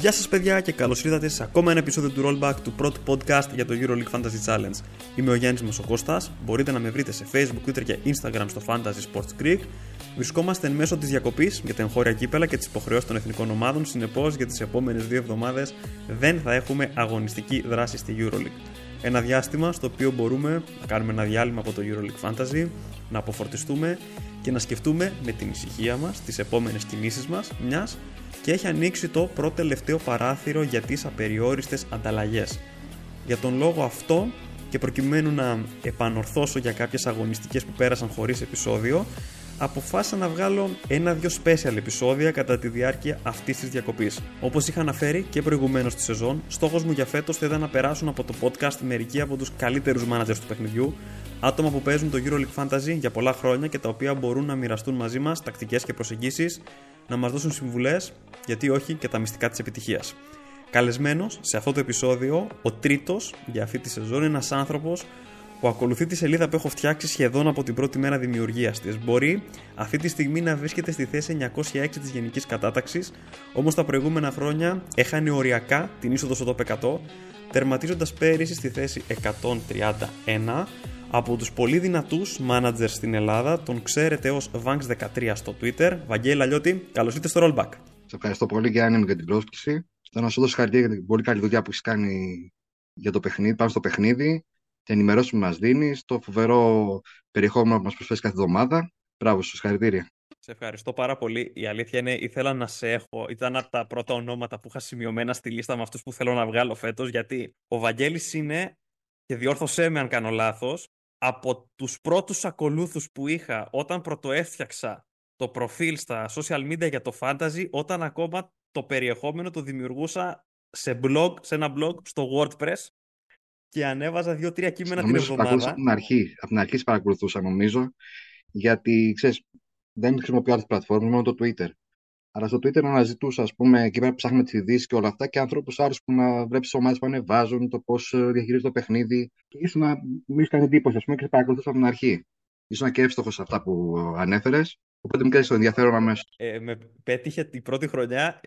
Γεια σας παιδιά και καλώς ήρθατε σε ακόμα ένα επεισόδιο του Rollback του πρώτου podcast για το EuroLeague Fantasy Challenge. Είμαι ο Γιάννης Μοσοκώστας, μπορείτε να με βρείτε σε Facebook, Twitter και Instagram στο Fantasy Sports Creek. Βρισκόμαστε εν μέσω της διακοπής για τα εγχώρια κύπελα και τις υποχρεώσεις των εθνικών ομάδων, συνεπώς για τις επόμενες δύο εβδομάδες δεν θα έχουμε αγωνιστική δράση στη EuroLeague. Ένα διάστημα στο οποίο μπορούμε να κάνουμε ένα διάλειμμα από το EuroLeague Fantasy, να αποφορτιστούμε και να σκεφτούμε με την ησυχία μας τις επόμενες κινήσεις μας, μιας και έχει ανοίξει το πρώτο τελευταίο παράθυρο για τις απεριόριστες ανταλλαγές. Για τον λόγο αυτό και προκειμένου να επανορθώσω για κάποιες αγωνιστικές που πέρασαν χωρίς επεισόδιο, αποφάσισα να βγάλω ένα-δυο special επεισόδια κατά τη διάρκεια αυτής της διακοπής. Όπως είχα αναφέρει και προηγουμένως στη σεζόν, στόχος μου για φέτος θα ήταν να περάσουν από το podcast μερικοί από τους καλύτερους managers του παιχνιδιού, άτομα που παίζουν το EuroLeague Fantasy για πολλά χρόνια και τα οποία μπορούν να μοιραστούν μαζί μας τακτικές και προσεγγίσεις, να μας δώσουν συμβουλές, γιατί όχι και τα μυστικά της επιτυχίας. Καλεσμένος σε αυτό το επεισόδιο, ο τρίτος για αυτή τη σεζόν είναι ένας άνθρωπος που ακολουθεί τη σελίδα που έχω φτιάξει σχεδόν από την πρώτη μέρα δημιουργίας της. Μπορεί αυτή τη στιγμή να βρίσκεται στη θέση 906 της γενικής κατάταξης, όμως τα προηγούμενα χρόνια έχανε οριακά την είσοδο στο top 100, τερματίζοντας πέρυσι στη θέση 131 από τους πολύ δυνατούς managers στην Ελλάδα, τον ξέρετε ως Vanks13 στο Twitter. Βαγγέλη Αλλιώτη, καλώς ήρθατε στο Rollback. Σε ευχαριστώ πολύ Γιάννη για την πρόσκληση. Θέλω να σου δώσω χαρακτήρια για την πολύ καλή δουλειά που έχεις κάνει για το παιχνίδι, πάνω στο παιχνίδι, την ενημερώση που μας δίνεις, το φοβερό περιεχόμενο που μας προσφέρεις κάθε εβδομάδα. Μπράβο, σου συγχαρητήρια. Σε ευχαριστώ πάρα πολύ. Η αλήθεια είναι, ήθελα να σε έχω. Ήταν από τα πρώτα ονόματα που είχα σημειωμένα στη λίστα με αυτούς που θέλω να βγάλω φέτος, γιατί ο Βαγγέλης είναι, και διόρθωσέ με αν κάνω λάθος, από τους πρώτους ακολούθους που είχα όταν πρωτοέφτιαξα το προφίλ στα social media για το fantasy, όταν ακόμα το περιεχόμενο το δημιουργούσα σε blog, σε ένα blog στο WordPress και ανέβαζα δύο-τρία κείμενα νομίζω την εβδομάδα. Από την αρχή, από την αρχή παρακολουθούσα νομίζω, γιατί ξέρεις, δεν χρησιμοποιώ άλλες πλατφόρμες, μόνο το Twitter. Αλλά στο Twitter αναζητούσα, ας πούμε, εκεί πέρα που ψάχνουμε τις ειδήσεις και όλα αυτά και ανθρώπους άλλου που να βλέπει τι ομάδες που ανεβάζουν, το πώς διαχειρίζεται το παιχνίδι. Και ίσως να μην κάνει εντύπωση, ας πούμε, και σε παρακολουθούσα από την αρχή. Ήσουν και εύστοχος σε αυτά που ανέφερες. Οπότε μου κάνει το ενδιαφέρον αμέσως. Ε, με πέτυχε η πρώτη χρονιά.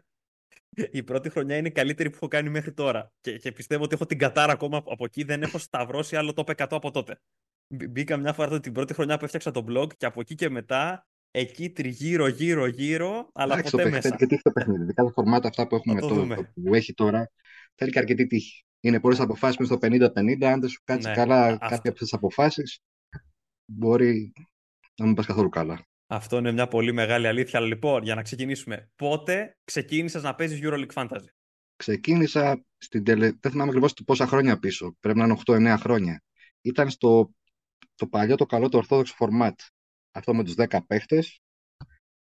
Η πρώτη χρονιά είναι η καλύτερη που έχω κάνει μέχρι τώρα. Και, και πιστεύω ότι έχω την κατάρα ακόμα από εκεί. Δεν έχω σταυρώσει άλλο το 100 από τότε. Μπήκα μια φορά την πρώτη χρονιά που έφτιαξα το blog και από εκεί και μετά εκεί τριγύρω, γύρω, γύρω, αλλά Εντάξει, ποτέ το μέσα. Θέλει και τύχη το παιχνίδι. Κάθε φορμάτα αυτά που, έχουμε το το, δούμε. το, που έχει τώρα θέλει και αρκετή τύχη. Είναι πολλές αποφάσεις μέσα στο 50-50. Αν δεν σου κάτσει Ναι, καλά α- κάποια αυτό. από τις αποφάσεις, μπορεί να μην πας καθόλου καλά. Αυτό είναι μια πολύ μεγάλη αλήθεια. Αλλά λοιπόν, για να ξεκινήσουμε. Πότε ξεκίνησες να παίζεις EuroLeague Fantasy; Ξεκίνησα στην τελε... δεν θυμάμαι ακριβώς πόσα χρόνια πίσω. Πρέπει να είναι 8-9 χρόνια. Ήταν στο το παλιό, το καλό, το ορθόδοξο format. Αυτό με τους 10 παίχτες,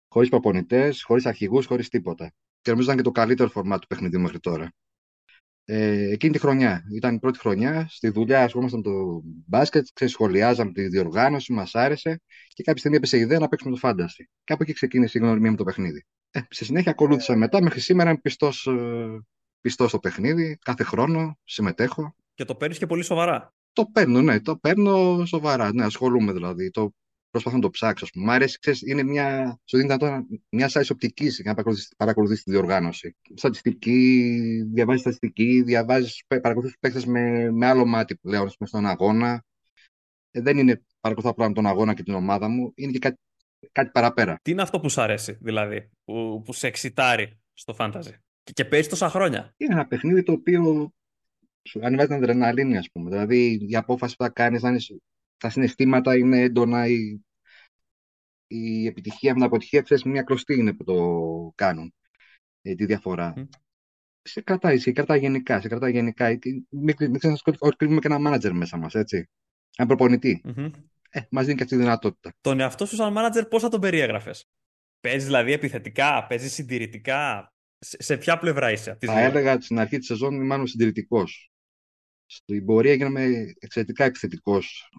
χωρίς προπονητές, χωρίς αρχηγούς, χωρίς τίποτα. Και νομίζω ήταν και το καλύτερο format του παιχνιδιού μέχρι τώρα. Ε, εκείνη τη χρονιά, ήταν η πρώτη χρονιά, στη δουλειά ασχολούμασταν με το μπάσκετ, ξεσχολιάζαμε τη διοργάνωση, μας άρεσε και κάποια στιγμή έπεσε η ιδέα να παίξουμε το fantasy. Και από εκεί ξεκίνησε η γνωριμία με το παιχνίδι. Ε, στη συνέχεια ακολούθησα μετά, μέχρι σήμερα είμαι πιστός, ε, πιστός στο παιχνίδι, κάθε χρόνο συμμετέχω. Και το παίρνεις και πολύ σοβαρά. Το παίρνω, ναι, το παίρνω σοβαρά, ναι, ασχολούμαι δηλαδή. Το προσπαθώ να το ψάξω, ας πούμε. Μ' αρέσει, ξέρεις, είναι μια, σου δίνει δυνατότητα μια σάις οπτική για να παρακολουθείς, παρακολουθείς τη διοργάνωση. Στατιστική, διαβάζεις στατιστική, διαβάζεις, παρακολουθείς παίκτες με, με άλλο μάτι πλέον πούμε, στον αγώνα. Ε, δεν είναι παρακολουθώ απλά τον αγώνα και την ομάδα μου, είναι και κάτι, κάτι παραπέρα. Τι είναι αυτό που σου αρέσει, δηλαδή, που, που σε εξητάρει στο fantasy. Και, και παίζεις τόσα χρόνια; Είναι ένα παιχνίδι το οποίο σου ανεβάζει την αδρεναλίνη, ας πούμε. Δηλαδή, η απόφαση που θα κάνεις, αν είσαι- τα συναισθήματα είναι έντονα, η, η επιτυχία με την αποτυχία, ξέρεις, μια κλωστή είναι που το κάνουν, ε, τη διαφορά. Μμ. Σε κρατάει, σε κρατάει γενικά, σε κρατάει γενικά. Ε, Μην μην ξεχνάς ότι κρύβουμε και ένα μάνατζερ μέσα μας, έτσι. Ένα προπονητή. Μμμ. Ε, μας δίνει και αυτή τη δυνατότητα. Τον εαυτό σου σαν manager πώς θα τον περιέγραφες; Παίζεις δηλαδή επιθετικά, παίζεις συντηρητικά; Σε, σε ποια πλευρά είσαι από τις Θα δύο; έλεγα στην αρχή της σεζόν είμαι μάλλον συντηρητικός. Στην πορεία γίνομαι εξαιρετικά επιθετικός.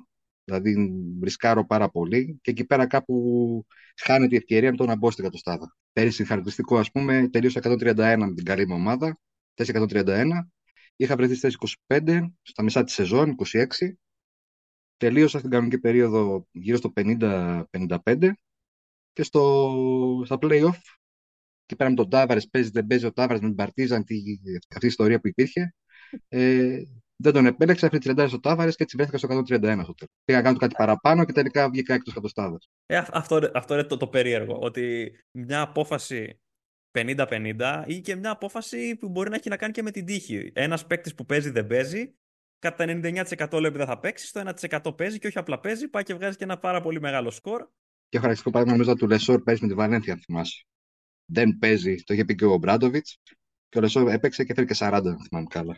Δηλαδή βρισκάρω πάρα πολύ και εκεί πέρα κάπου χάνεται η ευκαιρία με το να μπω στην κατοστάδα. Πέρυσι χαρακτηριστικό ας πούμε τελείωσα 131 με την καλή μου ομάδα, θέση 131. Είχα βρεθεί στη θέση 25, στα μισά της σεζόν, 26. Τελείωσα στην κανονική περίοδο γύρω στο 50-55 και στο, στα play-off Και πέρα με τον Τάβαρες, παίζει, δεν παίζει ο Τάβαρες με την Παρτίζαν, αυτή η ιστορία που υπήρχε. Ε, δεν τον επέλεξα, έφερε 30 στο Τάβαρες και έτσι βρέθηκα στο 131 στο τέλος. Πήγα να κάνω κάτι παραπάνω και τελικά βγήκα εκτός κατοστάδα. Ε, αυτό, αυτό είναι το, το περίεργο. Ότι μια απόφαση 50-50 ή και μια απόφαση που μπορεί να έχει να κάνει και με την τύχη. Ένας παίκτης που παίζει δεν παίζει, κατά 99% λέει ότι δεν θα παίξει, το 1% παίζει και όχι απλά παίζει, πάει και βγάζει και ένα πάρα πολύ μεγάλο σκορ. Και χαρακτηριστικό παράδειγμα νομίζω του Λεσόρ παίζει με τη Βαλένθια, αν θυμάσαι. Δεν παίζει, το είχε πει και ο Ομπράντοβιτς. Και ο Λεσόρ έπαιξε και έφερε και 40, αν θυμάμαι καλά.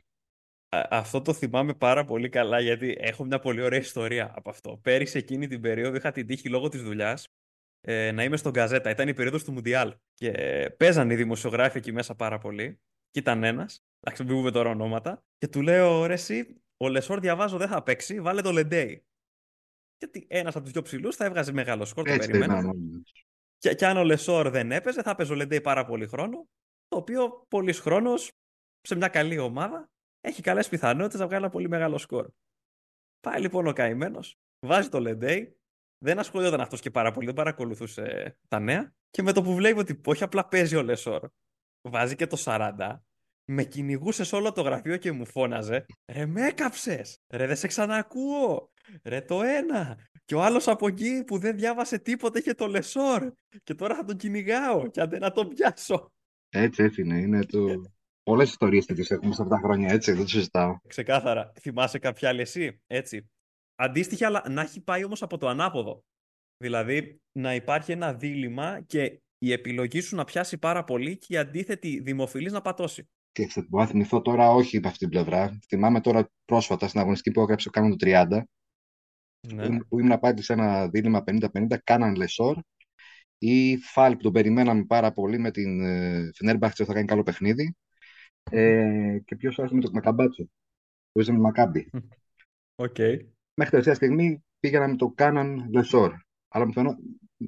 Αυτό το θυμάμαι πάρα πολύ καλά γιατί έχω μια πολύ ωραία ιστορία από αυτό. Πέρυσι εκείνη την περίοδο είχα την τύχη λόγω της δουλειάς ε, να είμαι στο Gazzetta. Ήταν η περίοδος του Μουντιάλ. Και παίζαν οι δημοσιογράφοι εκεί μέσα πάρα πολύ. Και ήταν ένας. Εντάξει, μην πούμε τώρα ονόματα. Και του λέω, ρε, εσύ, ο Λεσόρ διαβάζω δεν θα παίξει, βάλε το Λεντέι. Γιατί ένας από τους δύο ψηλούς θα έβγαζε μεγάλο σκορ. Το περιμένα. Και, και αν ο Λεσόρ δεν έπαιζε, θα έπαιζε ο Λεντέι πάρα πολύ χρόνο. Το οποίο πολλή χρόνος σε μια καλή ομάδα έχει καλές πιθανότητες να βγάλει ένα πολύ μεγάλο σκορ. Πάει λοιπόν ο καημένος, βάζει το Λεντέι, δεν ασχολιόταν αυτός και πάρα πολύ, δεν παρακολουθούσε τα νέα. Και με το που βλέπει ότι όχι απλά παίζει ο Λεσόρ, βάζει και το 40, με κυνηγούσε σε όλο το γραφείο και μου φώναζε Ρε με έκαψες! Ρε δεν σε ξανακούω! Ρε το ένα! Και ο άλλος από εκεί που δεν διάβασε τίποτα είχε το Λεσόρ! Και τώρα θα τον κυνηγάω και αντί να τον πιάσω. Έτσι, έτσι είναι. είναι το... Πολλές ιστορίες τέτοιες έχουμε σε αυτά τα χρόνια, έτσι, δεν το συζητάω. Ξεκάθαρα. Θυμάσαι κάποια άλλη εσύ, έτσι. Αντίστοιχα, αλλά να έχει πάει όμως από το ανάποδο. Δηλαδή, να υπάρχει ένα δίλημα και η επιλογή σου να πιάσει πάρα πολύ και η αντίθετη δημοφιλής να πατώσει. Και μπορώ να θυμηθώ τώρα όχι από αυτή την πλευρά. Θυμάμαι τώρα πρόσφατα στην αγωνιστική που έγραψε ο το 30, ναι. που ήμουν πάλι σε ένα δίλημα 50-50, κάναν Λεσόρ ή Φάλ που τον περιμέναμε πάρα πολύ με την Φενέρμπαχτσε θα κάνει καλό παιχνίδι. Ε, και ποιος άλλος με το Μακαμπάτσο, που είσαι με Μακάμπι. Okay. Μέχρι τελευταία στιγμή πήγαινα με το Κάναν Λεσόρ. Αλλά μου φαίνω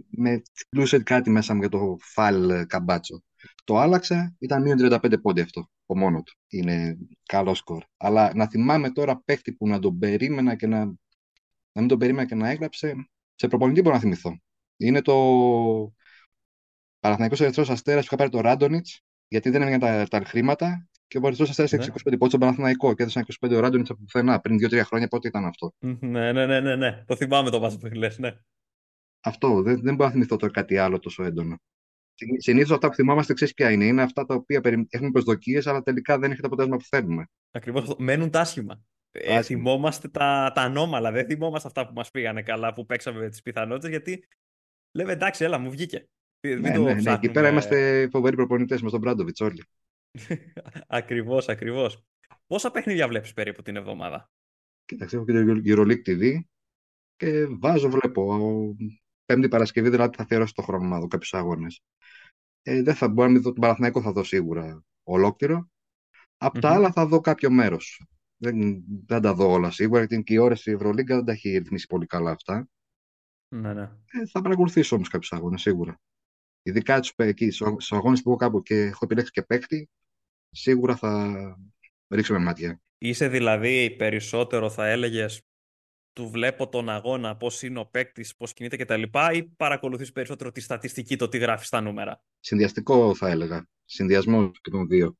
με κλούσε κάτι μέσα μου για το Φάλ Καμπάτσο. Το άλλαξα, ήταν μείον 35 πόντι αυτό, από μόνο του. Είναι καλό σκορ. Αλλά να θυμάμαι τώρα παίχτη που να τον περίμενα και να, να μην τον περίμενα και να έγραψε, σε προπονητή μπορώ να θυμηθώ. Είναι το Παναθηναϊκός Ερυθρός Αστέρας που είχα πάρει το Ράντονιτς, γιατί δεν έμειναν τα, τα χρήματα και ο Ερυθρός Αστέρας ναι. 25 πόντους στον Παναθηναϊκό και έδωσαν 25 ο Ράντονιτ από πουθενά πριν 2-3 χρόνια πότε ήταν αυτό; Ναι, ναι, ναι, ναι, ναι. Το θυμάμαι το βάζο που λες, ναι. Αυτό, δεν, δεν μπορώ να θυμηθώ τώρα κάτι άλλο τόσο έντονο. Συνήθως αυτά που θυμάμαστε, ξέρεις ποια είναι; Είναι αυτά τα οποία έχουμε προσδοκίες, αλλά τελικά δεν έχει το αποτέλεσμα που θέλουμε. Ακριβώς. Μένουν τα άσχημα. Ε, θυμόμαστε τα, τα ανώμαλα. Δεν θυμόμαστε αυτά που μας πήγανε καλά, που παίξαμε με τις πιθανότητες, γιατί λέμε εντάξει, έλα, μου βγήκε. Ναι, ναι, ναι, ναι. Εκεί πέρα είμαστε φοβεροί προπονητές με τον Μπράντοβιτς όλοι. ακριβώς, ακριβώς. Πόσα παιχνίδια βλέπεις περίπου την εβδομάδα; Κοίταξε, έχω και το EuroLeague TV και βάζω, βλέπω. Πέμπτη Παρασκευή δηλαδή θα αφιερώσω το χρόνο να δω κάποιους αγώνες. Ε, δεν θα μπορώ να δω τον Παναθηναϊκό, θα δω σίγουρα ολόκληρο. Από mm-hmm. τα άλλα θα δω κάποιο μέρος. Δεν, δεν τα δω όλα σίγουρα, γιατί και η ώρα στη Ευρωλίγκα δεν τα έχει ρυθμίσει πολύ καλά αυτά. Ναι, ναι. Ε, θα παρακολουθήσω όμως κάποιους αγώνες σίγουρα. Ειδικά στους αγώνες που έχω κάπου και έχω επιλέξει και παίκτη, σίγουρα θα ρίξω με μάτια. Είσαι δηλαδή περισσότερο, θα έλεγες, του βλέπω τον αγώνα, πώς είναι ο παίκτης, πώς κινείται κτλ. ή παρακολουθείς περισσότερο τη στατιστική, το τι γράφεις στα νούμερα; Συνδυαστικό θα έλεγα. Συνδυασμό και των δύο.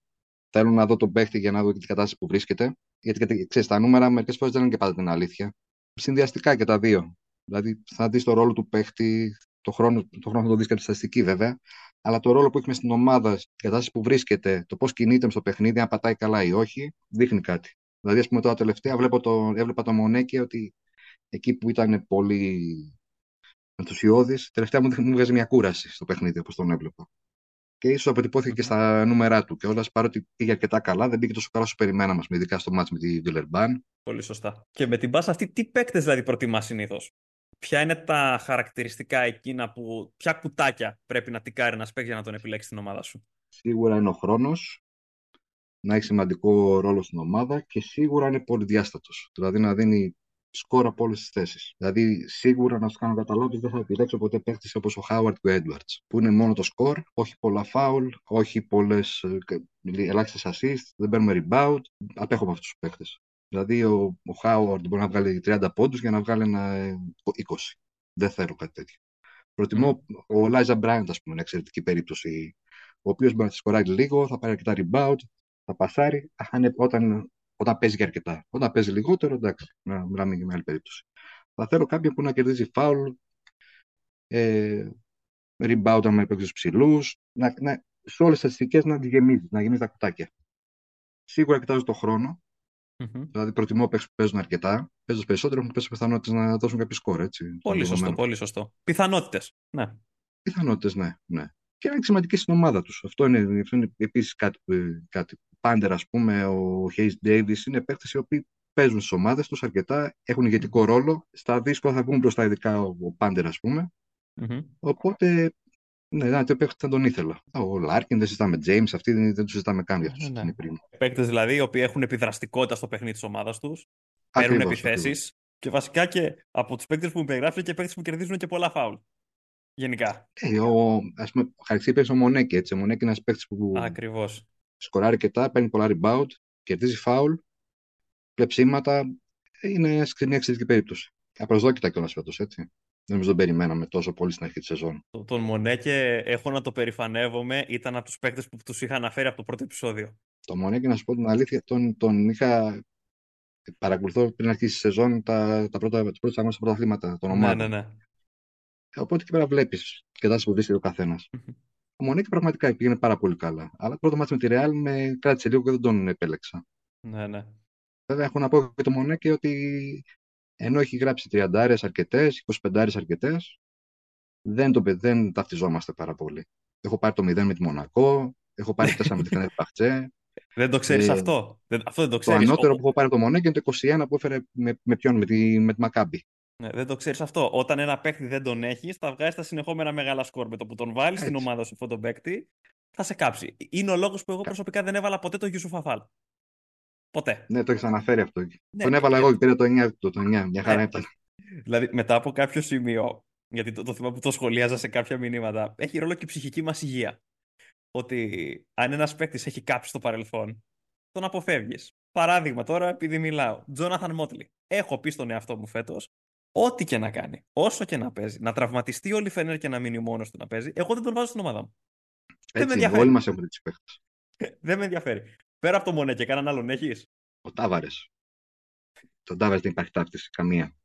Θέλω να δω τον παίκτη για να δω και την κατάσταση που βρίσκεται. Γιατί ξέρεις, τα νούμερα μερικές φορές δεν είναι και πάντα την αλήθεια. Συνδυαστικά και τα δύο. Δηλαδή θα δεις το ρόλο του παίκτη, το χρόνο, το χρόνο θα το δεις και τη στατιστική βέβαια, αλλά το ρόλο που έχει στην ομάδα, η κατάσταση που βρίσκεται, το πώς κινείται στο παιχνίδι, αν πατάει καλά ή όχι, δείχνει κάτι. Δηλαδή, ας πούμε, τώρα τελευταία βλέπω το, έβλεπα το Μονέκη ότι εκεί που ήταν πολύ ενθουσιώδης, τελευταία μου, μου βγάζει μια κούραση στο παιχνίδι, όπως τον έβλεπα. Και ίσως αποτυπώθηκε και στα νούμερά του. Και όλας παρότι πήγε αρκετά καλά, δεν πήγε τόσο καλά όσο περιμέναμε, ειδικά στο μάτσο με τη Βιλερμπάν. Πολύ σωστά. Και με την μπάσα αυτή, τι παίκτες δηλαδή προτιμάς συνήθως; Ποια είναι τα χαρακτηριστικά εκείνα που. Ποια κουτάκια πρέπει να τικάρει ένα παίκτη για να τον επιλέξει την ομάδα σου. Σίγουρα είναι ο χρόνο, να έχει σημαντικό ρόλο στην ομάδα και σίγουρα είναι πολυδιάστατο. Δηλαδή να δίνει σκορ από όλε τι θέσει. Δηλαδή, σίγουρα να σου κάνω καταλάβει, δεν θα επιλέξω ποτέ παίχτη όπω ο Χάουαρτ και ο Έντουαρτ, που είναι μόνο το σκορ, όχι πολλά φάουλ, όχι πολλέ ε, ελάχιστε assist, δεν παίρνουμε rebound. Απέχω από αυτού του παίχτε. Δηλαδή, ο, ο Χάουαρτ μπορεί να βγάλει 30 πόντους για να βγάλει ένα 20. Ε, δεν θέλω κάτι τέτοιο. Προτιμώ mm. ο Λάιζα Μπράιντ, ας πούμε, είναι εξαιρετική περίπτωση ο οποίος μπορεί να σκοράρει λίγο, θα πάρει αρκετά rebound, θα πασάρει, όταν, όταν παίζει και αρκετά. Όταν παίζει λιγότερο, εντάξει, να μιλάμε για μια άλλη περίπτωση. Θα θέλω κάποιον που να κερδίζει φάουλ, ε, rebound με παίξει ψηλούς, να, να, σε όλες τις στατιστικές να τη γεμίζεις, να γεμίζεις τα κουτάκια. Σίγουρα κοιτάζω το χρόνο. Mm-hmm. Δηλαδή, προτιμώ παίξει που παίζουν αρκετά. Παίζοντας περισσότερο, έχουν πέσει πιθανότητες να δώσουν κάποιο σκόρ. Έτσι, πολύ σωστό, πολύ σωστό. Πιθανότητες. Ναι. Πιθανότητες, ναι, ναι. Και να είναι σημαντικοί στην ομάδα τους. Αυτό είναι, αυτό είναι επίσης κάτι, κάτι. Πάντερ, ας πούμε, ο Hayes Davis είναι παίκτες οι οποίοι παίζουν στις ομάδες τους αρκετά, έχουν ηγετικό ρόλο. Στα δύσκολα θα βγουν μπροστά, ειδικά ο, ο Πάντερ, ας πούμε. Mm-hmm. Οπότε, ναι, ένα τέτοιο θα τον ήθελα. Ο Λάρκιν δεν συζητάμε James, αυτοί δεν, δεν τους συζητάμε καν για αυτούς. Ναι, ναι. Παίκτες δηλαδή, οι οποίοι έχουν επιδραστικότητα στο παιχνίδι της ομάδας τους, παίρνουν επιθέσεις και βασικά και από τους παίκτες που μου περιγράφει και παίκτες που κερδίζουν και πολλά φάουλ. Γενικά. Ε, ο, ας πούμε, ο ο Μονέκη, έτσι. Ο Μονέκη είναι ένας παίκτης που Ακριβώς. σκοράρει αρκετά, παίρνει πολλά rebound, κερδίζει φάουλ, κλεψίματα. Είναι μια εξαιρετική περίπτωση. Απροσδόκητα κιόλας φέτος, έτσι. Δεν νομίζω τον περιμέναμε τόσο πολύ στην αρχή της σεζόν. Τον Μονέκε, έχω να το περηφανεύομαι, ήταν από τους παίκτες που τους είχα αναφέρει από το πρώτο επεισόδιο. Το Μονέκε, να σου πω την αλήθεια, τον, τον είχα. Παρακολουθώ πριν αρχίσει τη σεζόν τα, τα πρώτα, τις πρώτες αγώνες πρωταθλήματα των ναι, ομάδων. Ναι, ναι, ναι. Οπότε εκεί πέρα βλέπεις και τα που βρίσκεται ο καθένας. Ο Μονέκε πραγματικά πήγαινε πάρα πολύ καλά. Αλλά πρώτο μάτι με τη Ρεάλ με κράτησε λίγο και δεν τον επέλεξα. Ναι, ναι. Βέβαια, έχω να πω για το Μονέκε ότι ενώ έχει γράψει 30 αρκετές, 25 αρκετές, δεν, το, δεν ταυτιζόμαστε πάρα πολύ. Έχω πάρει το 0 με τη Μονακό, έχω πάρει 4 με τη Φενέρ Παχτσέ. Δεν το ξέρεις ε, αυτό. αυτό δεν το, ξέρεις. το ανώτερο που έχω πάρει το Μονέκε είναι το 21 που έφερε με, με ποιον, με τη, με τη Μακάμπη. Ναι, δεν το ξέρεις αυτό. Όταν ένα παίκτη δεν τον έχεις, θα βγάζει τα συνεχόμενα μεγάλα σκορ. Με το που τον βάλεις στην ομάδα σου αυτόν τον παίκτη, θα σε κάψει. Είναι ο λόγος που εγώ προσωπικά δεν έβαλα ποτέ το Γιούσου Φαφάλ. Ποτέ. Ναι, το έχεις αναφέρει αυτό. Ναι, τον έβαλα εγώ και πήρα το 9, το, το 9 μια χαρά ναι. ήταν. Δηλαδή, μετά από κάποιο σημείο, γιατί το, το θυμάμαι που το σχολίαζα σε κάποια μηνύματα, έχει ρόλο και η ψυχική μας υγεία. Ότι αν ένας παίκτης έχει κάψει στο παρελθόν, τον αποφεύγεις. Παράδειγμα τώρα, επειδή μιλάω, Τζόναθαν Μότλι. Έχω πει στον εαυτό μου φέτος ό,τι και να κάνει, όσο και να παίζει, να τραυματιστεί όλη η Φενέρ και να μείνει μόνος του να παίζει, εγώ δεν τον βάζω στην ομάδα μου. Έτσι, δεν με ενδιαφέρει. Όλοι μας έχουμε τι παίχτε. δεν με ενδιαφέρει. Πέρα από το Μονέ και κανέναν άλλον έχεις; Ο Τάβαρες. Τον Τάβαρες δεν υπάρχει ταύτιση. Καμία.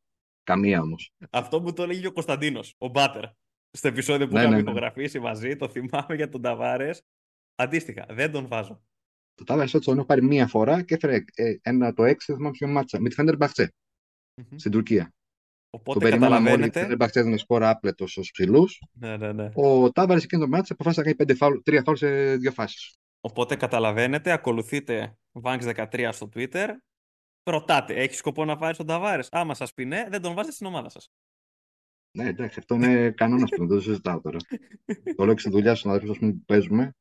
Καμία όμως. Αυτό που το έλεγε ο Κωνσταντίνος, ο Μπάτερ. Στο επεισόδιο που ναι, είχαμε ναι, ναι. μαζί, το θυμάμαι για τον Ταβάρε. Αντίστοιχα, δεν τον βάζω. Το Τάβαρες τον έχω πάρει μία φορά και έφερε ε, ένα το 6, δεν θυμάμαι ποιο μάτσα. Με τη Φέντερ Μπαχτσέ. Mm-hmm. Στην Τουρκία. Οπότε το περιμέναμε όλοι. Δεν Μπαχτσέ με σπόρα άπλετος στου ψηλούς. Ναι, ναι, ναι. Ο Τάβαρες εκείνο το μάτσα αποφάσισε να κάνει φάουλ, τρία φάουλ σε δύο φάσεις. Οπότε καταλαβαίνετε, ακολουθείτε Vanks13 στο Twitter. Ρωτάτε, έχει σκοπό να βάλει τον Ταβάρες; Άμα σας πει ναι, δεν τον βάζετε στην ομάδα σας. Ναι, εντάξει, αυτό είναι κανόνας που δεν το συζητάω τώρα. το λέω και στη δουλειά στους αδερφούς που παίζουμε.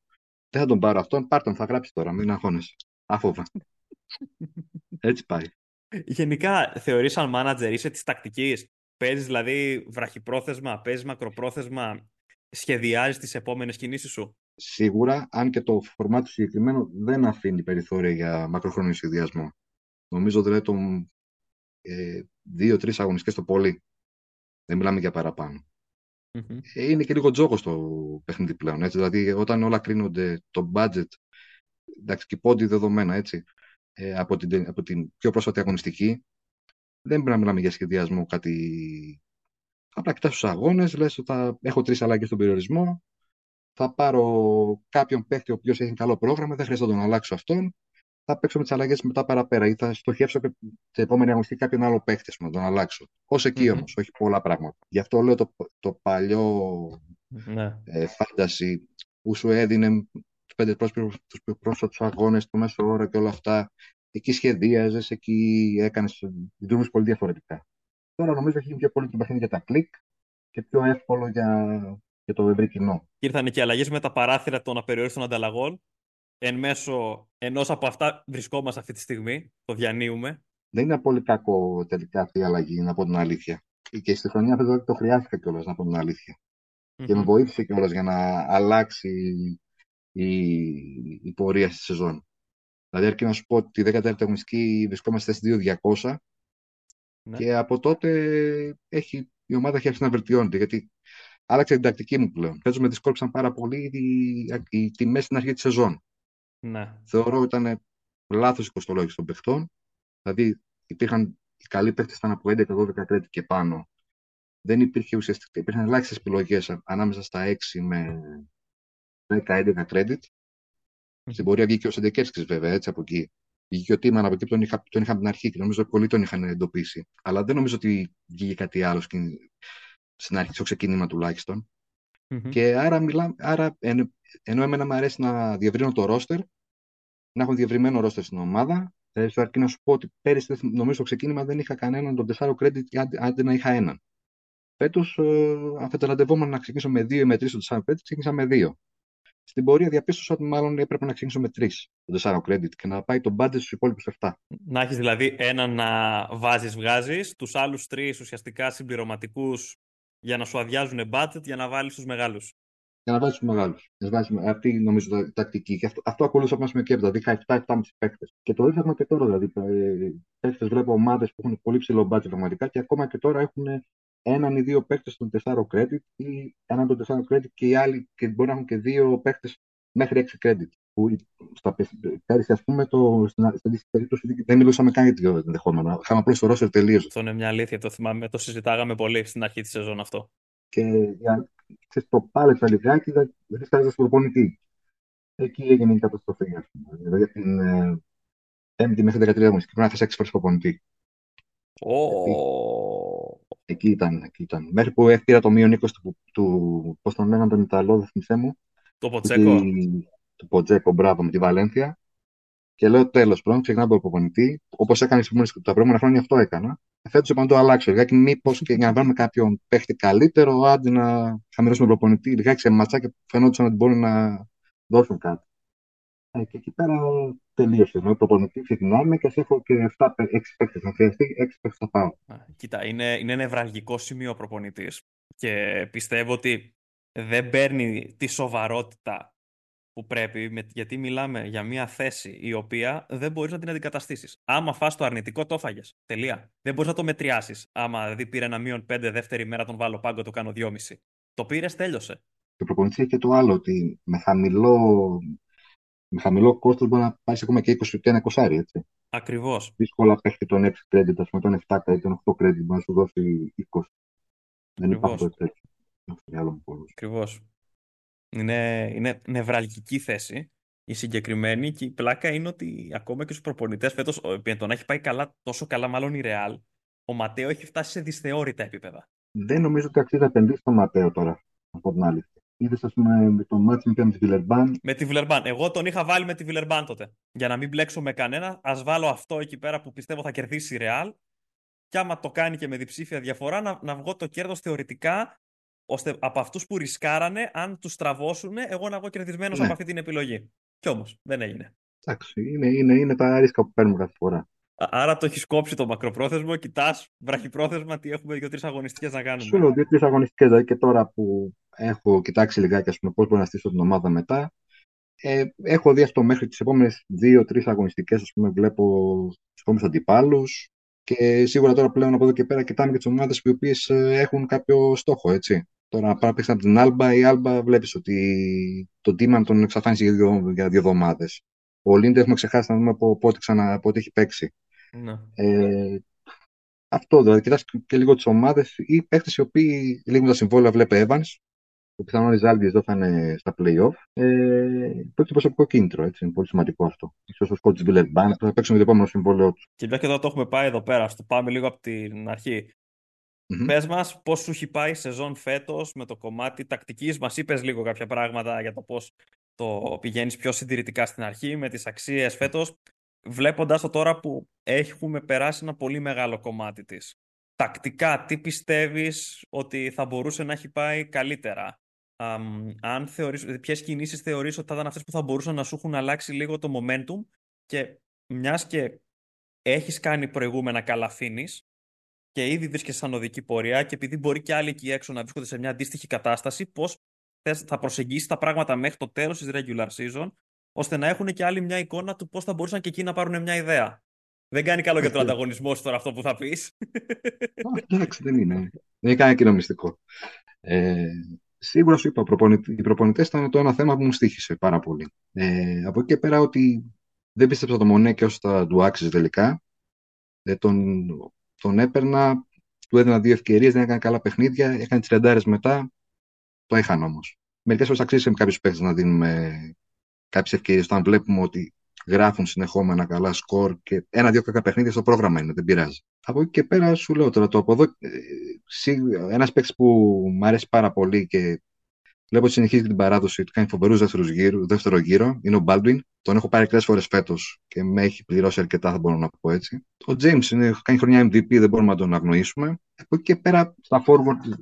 Δεν θα τον πάρω αυτόν, πάρ τον, θα γράψει τώρα, μην αγχώνεσαι. Άφοβα. Έτσι πάει. Γενικά, θεωρείς σαν manager, είσαι της τακτικής; Παίζεις δηλαδή βραχυπρόθεσμα, παίζεις μακροπρόθεσμα, σχεδιάζεις τις επόμενες κινήσεις σου; Σίγουρα, αν και το φορμάτι του συγκεκριμένο δεν αφήνει περιθώρια για μακροχρόνιο σχεδιασμό. Νομίζω δηλαδή το ε, δύο-τρεις αγωνιστικές το πολύ. Δεν μιλάμε για παραπάνω. Mm-hmm. Ε, είναι και λίγο τζόγο το παιχνίδι πλέον. Έτσι. Δηλαδή, όταν όλα κρίνονται το budget, εντάξει, και πόντι δεδομένα έτσι, ε, από, την, από την πιο πρόσφατη αγωνιστική, δεν πρέπει να μιλάμε για σχεδιασμό κάτι. Απλά κοιτάς τους αγώνες, λες ότι θα έχω τρεις αλλαγές στον περιορισμό, θα πάρω κάποιον παίχτη ο οποίος έχει καλό πρόγραμμα, δεν χρειάζεται να τον αλλάξω αυτόν. Θα παίξω με τις αλλαγές μετά παραπέρα ή θα στοχεύσω και σε επόμενη αγωνιστική κάποιον άλλο παίχτη να τον αλλάξω. Ω εκεί mm-hmm. όμως, όχι πολλά πράγματα. Γι' αυτό λέω το, το παλιό ναι. ε, που σου έδινε τους πέντε τους πρόσφατου αγώνες, το μέσο όρο και όλα αυτά. Εκεί σχεδίαζες, εκεί έκανες δρόμου πολύ διαφορετικά. Τώρα νομίζω έχει γίνει πιο πολύ το παιχνίδι για τα κλικ και πιο εύκολο για και το ευρύ κοινό. Ήρθαν και αλλαγές με τα παράθυρα των απεριόριστων ανταλλαγών. Εν μέσω ενός από αυτά βρισκόμαστε αυτή τη στιγμή. Το διανύουμε. Δεν είναι πολύ κακό τελικά αυτή η αλλαγή, να πω την αλήθεια. Και στη χρονιά αυτό το χρειάστηκα κιόλας, να πω την αληθεια Και με βοήθησε κιόλας για να αλλάξει η, η πορεία στη σεζόν. Δηλαδή, αρκεί να σου πω ότι τη 14η αγωνιστική βρισκόμαστε στη 2.200 ναι. και από τότε έχει, η ομάδα έχει αρχίσει να βελτιώνεται. Γιατί άλλαξε την τακτική μου πλέον. Παίζω με δυσκόλυψαν πάρα πολύ οι, οι τιμές στην αρχή της σεζόν. Ναι. Θεωρώ ότι ήταν λάθος η κοστολόγηση των παιχτών. Δηλαδή υπήρχαν οι καλοί παίχτες ήταν από 11-12 credit και πάνω. Δεν υπήρχε ουσιαστικά, υπήρχαν ελάχιστες επιλογές ανάμεσα στα 6 με 10-11 credit. Στην πορεία βγήκε ο Σεντεκέρσκης βέβαια έτσι από εκεί. Βγήκε ο Τίμαν από εκεί που τον είχα, τον είχα από την αρχή και νομίζω ότι πολλοί τον είχαν εντοπίσει. Αλλά δεν νομίζω ότι βγήκε κάτι άλλο στην αρχή, στο ξεκίνημα τουλάχιστον. Mm-hmm. Και άρα, μιλά, άρα εν, ενώ εμένα μου αρέσει να διευρύνω το ρόστερ, να έχω διευρυμένο ρόστερ στην ομάδα, ε, στο αρκεί να σου πω ότι πέρυσι, νομίζω στο ξεκίνημα δεν είχα κανέναν τον 4 credit, άντε να είχα έναν. Φέτος, ε, αν θα να ξεκινήσω με 2 ή με 3 στο 4 credit, ξεκίνησα με 2. Στην πορεία διαπίστωσα ότι μάλλον έπρεπε να ξεκινήσω με 3 το 4 credit και να πάει το budget στους υπόλοιπους 7. Να έχεις δηλαδή έναν να βάζεις, βγάζεις, τους άλλους τρεις ουσιαστικά συμπληρωματικούς για να σου αδειάζουν budget για να βάλεις τους μεγάλους. Για να βάλεις τους μεγάλους. Αυτή νομίζω η τακτική. Και αυτό, αυτό ακολούθησα από με κέρδα. Δηλαδή 17-7,5 παίκτες. Και το είχαμε και τώρα. Δηλαδή, ε, παίκτες βλέπω ομάδες που έχουν πολύ ψηλό budget πραγματικά και ακόμα και τώρα έχουν έναν ή δύο παίκτες των 4 credit ή έναν των 4 credit και οι άλλοι και μπορεί να έχουν και δύο παίκτες μέχρι 6 credit. Που στα πέρυσι, ας πούμε, το, στην, στην περίπτωση δεν μιλούσαμε καν για το ενδεχόμενο. Είχαμε απλώς το ρόσερ τελείως. Αυτό είναι μια αλήθεια. Το θυμάμαι, το συζητάγαμε πολύ στην αρχή της σεζόν αυτό. Και για, ξέρεις, το πάλεψα λιγάκι, δεν χρειάζεται στον προπονητή. Εκεί έγινε η καταστροφή, ας πούμε. Δηλαδή από την ε, 5η μέχρι 13 αγωνιστική πρέπει να θες 6 φορές προπονητή. Oh. Εκεί ήταν, εκεί ήταν. Μέχρι που έφτιαρα το μείον 20 του, του πώς τον λέγανε τον Ιταλό, δεν θυμίσέ μου. Το Ποτσέκο. Του Ποτσέκο, μπράβο, με τη Βαλένθια. Και λέω τέλος πρώτον, ξεκινάω από προπονητή. Όπως έκανε τα προηγούμενα χρόνια, αυτό έκανα. Φέτος είπα να το αλλάξω. Λιγάκι, μήπως και για να βάλουμε κάποιον παίχτη καλύτερο, άντε να χαμηλώσουμε προπονητή. Λιγάκι σε ματσάκια που φαινόταν ότι μπορούν να δώσουν κάτι. Ε, και εκεί πέρα τελείωσε. Με προπονητή ξεκινάμε και ας έχω και 7-6 παίκτες να χρειαστεί, 6 παίκτες θα πάω. Κοίτα, είναι, είναι νευραλγικό σημείο ο προπονητής. Και πιστεύω ότι δεν παίρνει τη σοβαρότητα που πρέπει, γιατί μιλάμε για μια θέση η οποία δεν μπορείς να την αντικαταστήσεις. Άμα φας το αρνητικό, το έφαγε. Τελεία. Δεν μπορείς να το μετριάσεις. Άμα δηλαδή πήρε ένα μείον 5 δεύτερη μέρα, τον βάλω πάγκο, το κάνω 2,5. Το πήρες, τέλειωσε. Το προπονητή έχει και το άλλο, ότι με χαμηλό με χαμηλό κόστος μπορεί να πάει ακόμα και 20 και ένα κοσάρι, έτσι. Ακριβώς. Δύσκολα πέφτει τον 6 credit, ας πούμε, τον 7 credit, τον 8 credit, μπορεί να σου δώσει 20. Δεν υπάρχει τέτοιο. Ακριβώς. Είναι, είναι νευραλγική θέση η συγκεκριμένη και η πλάκα είναι ότι ακόμα και στους προπονητές φέτος, τον έχει πάει καλά, τόσο καλά, μάλλον η Ρεάλ, ο Ματέο έχει φτάσει σε δυσθεώρητα επίπεδα. Δεν νομίζω ότι αξίζει να επενδύσει τον Ματέο τώρα, από την άλλη. Είδες, ας πούμε, με το μάτι με τη Βιλερμπάν. Με τη Βιλερμπάν. Εγώ τον είχα βάλει με τη Βιλερμπάν τότε. Για να μην μπλέξω με κανένα, ας βάλω αυτό εκεί πέρα που πιστεύω θα κερδίσει η Ρεάλ. Και άμα το κάνει και με διψήφια διαφορά, να, να βγω το κέρδος θεωρητικά ώστε από αυτούς που ρισκάρανε, αν τους τραβώσουν, εγώ να βγω κερδισμένος ναι. από αυτή την επιλογή. Κι όμως δεν έγινε. Εντάξει, είναι, είναι, είναι τα ρίσκα που παίρνουμε κάθε φορά. Άρα το έχεις κόψει το μακροπρόθεσμο, κοιτάς βραχυπρόθεσμα τι έχουμε δύο-τρεις αγωνιστικές να κάνουμε. Σου λέω δύο-τρεις αγωνιστικές, δηλαδή και τώρα που έχω κοιτάξει λιγάκι πώς μπορεί να στήσω την ομάδα μετά. Ε, έχω δει αυτό μέχρι τις επόμενες δύο-τρεις αγωνιστικές, ας πούμε, βλέπω τους επόμενους αντιπάλους. Και σίγουρα τώρα πλέον από εδώ και πέρα κοιτάμε και τις ομάδες οι οποίες ε, έχουν κάποιο στόχο, έτσι. Τώρα να παίξει από την Άλμπα, η Άλμπα βλέπεις ότι το Τίμαν τον εξαφάνισε για δύο, για δύο εβδομάδες. Ο Λίντες έχουμε ξεχάσει να δούμε από πότε, ξανα, πότε έχει παίξει. Ναι. Ε, αυτό δηλαδή, κοιτάς και λίγο τις ομάδες ή παίχτε οι οποίοι λίγο τα συμβόλαια βλέπει Evans, που πιθανόν οι Ζάλμπι εδώ θα είναι στα playoff. Ε, το προσωπικό κίνητρο, έτσι, είναι πολύ σημαντικό αυτό. σω ο Σκότ Μπάν που θα παίξουν το επόμενο συμβόλαιο του. Και μια και εδώ το έχουμε πάει εδώ πέρα, το πάμε λίγο από την αρχή. Mm-hmm. Πες μας, πώς σου έχει πάει η σεζόν φέτος με το κομμάτι τακτικής. Μας είπες λίγο κάποια πράγματα για το πώς το πηγαίνεις πιο συντηρητικά στην αρχή, με τις αξίες φέτος βλέποντας το τώρα που έχουμε περάσει ένα πολύ μεγάλο κομμάτι της. Τακτικά, τι πιστεύεις ότι θα μπορούσε να έχει πάει καλύτερα; Um, αν θεωρείς, ποιες κινήσεις θεωρείς ότι θα ήταν αυτές που θα μπορούσαν να σου έχουν αλλάξει λίγο το momentum και μιας και έχεις κάνει προηγούμενα καλά φίνεις και ήδη βρίσκεσαι σαν οδική πορεία και επειδή μπορεί και άλλοι εκεί έξω να βρίσκονται σε μια αντίστοιχη κατάσταση, πώς θα προσεγγίσεις τα πράγματα μέχρι το τέλος της regular season ώστε να έχουν και άλλη μια εικόνα του πώς θα μπορούσαν και εκεί να πάρουν μια ιδέα. Δεν κάνει καλό για τον ανταγωνισμό σου τώρα αυτό που θα πεις. Εντάξει, δεν είναι. Δεν είναι κανένα κοινό μυστικό. Ε, Σίγουρα σου είπα, οι προπονητές ήταν το ένα θέμα που μου στήχησε πάρα πολύ. Ε, από εκεί και πέρα ότι δεν πίστεψα το Μονέ και όσο θα του άξιζε τελικά. Ε, τον, τον έπαιρνα, του έδινα δύο ευκαιρίες, δεν έκανε καλά παιχνίδια, έκανε τριαντάρε μετά. Το είχαν όμως. Μερικές φορές αξίζει με κάποιους παίχτε να δίνουμε κάποιες ευκαιρίες όταν βλέπουμε ότι γράφουν συνεχόμενα καλά σκορ και ένα-δύο κακά παιχνίδια στο πρόγραμμα είναι, δεν πειράζει. Από εκεί και πέρα σου λέω τώρα το από εδώ. Ε, Ένας παίκτης που μου αρέσει πάρα πολύ και βλέπω ότι συνεχίζει την παράδοση του, κάνει φοβερούς γύρου, δεύτερο γύρο, είναι ο Baldwin. Τον έχω πάρει αρκετές φορές φέτος και με έχει πληρώσει αρκετά, θα μπορώ να πω έτσι. Ο James είναι, κάνει χρονιά MVP, δεν μπορούμε να τον αγνοήσουμε. Από εκεί και πέρα, στα forward,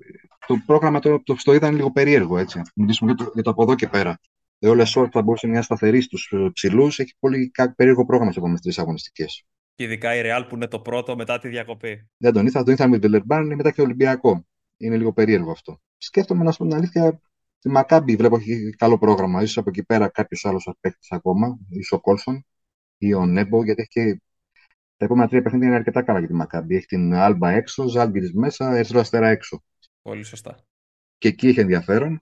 το πρόγραμμα το, το, το είδαν λίγο περίεργο έτσι. Μιλήσουμε για το, για το από εδώ και πέρα. Ο Λεσόρ θα μπορούσε μια σταθερή στους ε, ψηλούς. Έχει πολύ περίεργο πρόγραμμα στις επόμενες τρεις αγωνιστικές. Και ειδικά η Real που είναι το πρώτο μετά τη διακοπή. Δεν τον ήθελα, τον ήθελα με Βιλερμπάν μετά και Ολυμπιακό. Είναι λίγο περίεργο αυτό. Σκέφτομαι να σου πω την αλήθεια, τη Μακάμπη βλέπω έχει καλό πρόγραμμα. σω από εκεί πέρα κάποιος άλλος παίκτης ακόμα, ίσω ο Κόλσον ή ο Νέμπο, γιατί έχει και τα επόμενα τρία παιχνίδια είναι αρκετά καλά για τη Μακάμπη. Έχει την Άλμπα έξω, Ζάλγκυρη μέσα, Ερυθρό Αστέρα έξω. Πολύ σωστά. Και εκεί έχει ενδιαφέρον.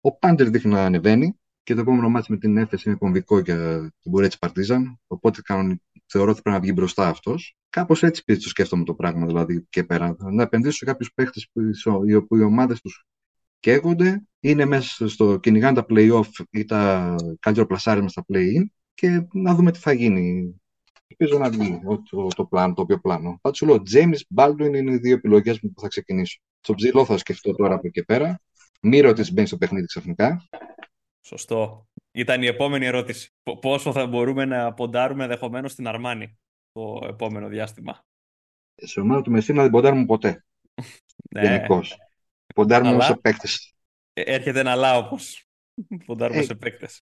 Ο Πάντερ δείχνει να ανεβαίνει και το επόμενο μάτι με την Έφεση είναι κομβικό για την πορεία της Παρτίζαν. Οπότε θεωρώ ότι πρέπει να βγει μπροστά αυτός. Κάπως έτσι το σκέφτομαι το πράγμα δηλαδή και πέρα. Να επενδύσω σε κάποιους παίχτε που οι ομάδες τους καίγονται, είναι μέσα στο κυνηγάνε τα play-off ή τα καλύτερο πλασάρισμα στα play-in και να δούμε τι θα γίνει. Ελπίζω να βγει το, το, πλάνο, το οποίο πλάνο. Θα σου λέω, James Baldwin είναι οι δύο επιλογές μου που θα ξεκινήσω. Στο ψηλό θα σκεφτώ τώρα από εκεί πέρα. Μη ρωτήσεις μπαίνει στο παιχνίδι ξαφνικά. Σωστό. Ήταν η επόμενη ερώτηση. Πόσο θα μπορούμε να ποντάρουμε ενδεχομένως στην Αρμάνη το επόμενο διάστημα; Σε ομάδα του Μεσίνα δεν ποντάρουμε ποτέ. ναι. Γενικώς. Ποντάρουμε Αλλά... σε παίκτες. Ε, έρχεται ένα λάο όπως. Ποντάρουμε ε, σε παίκτες.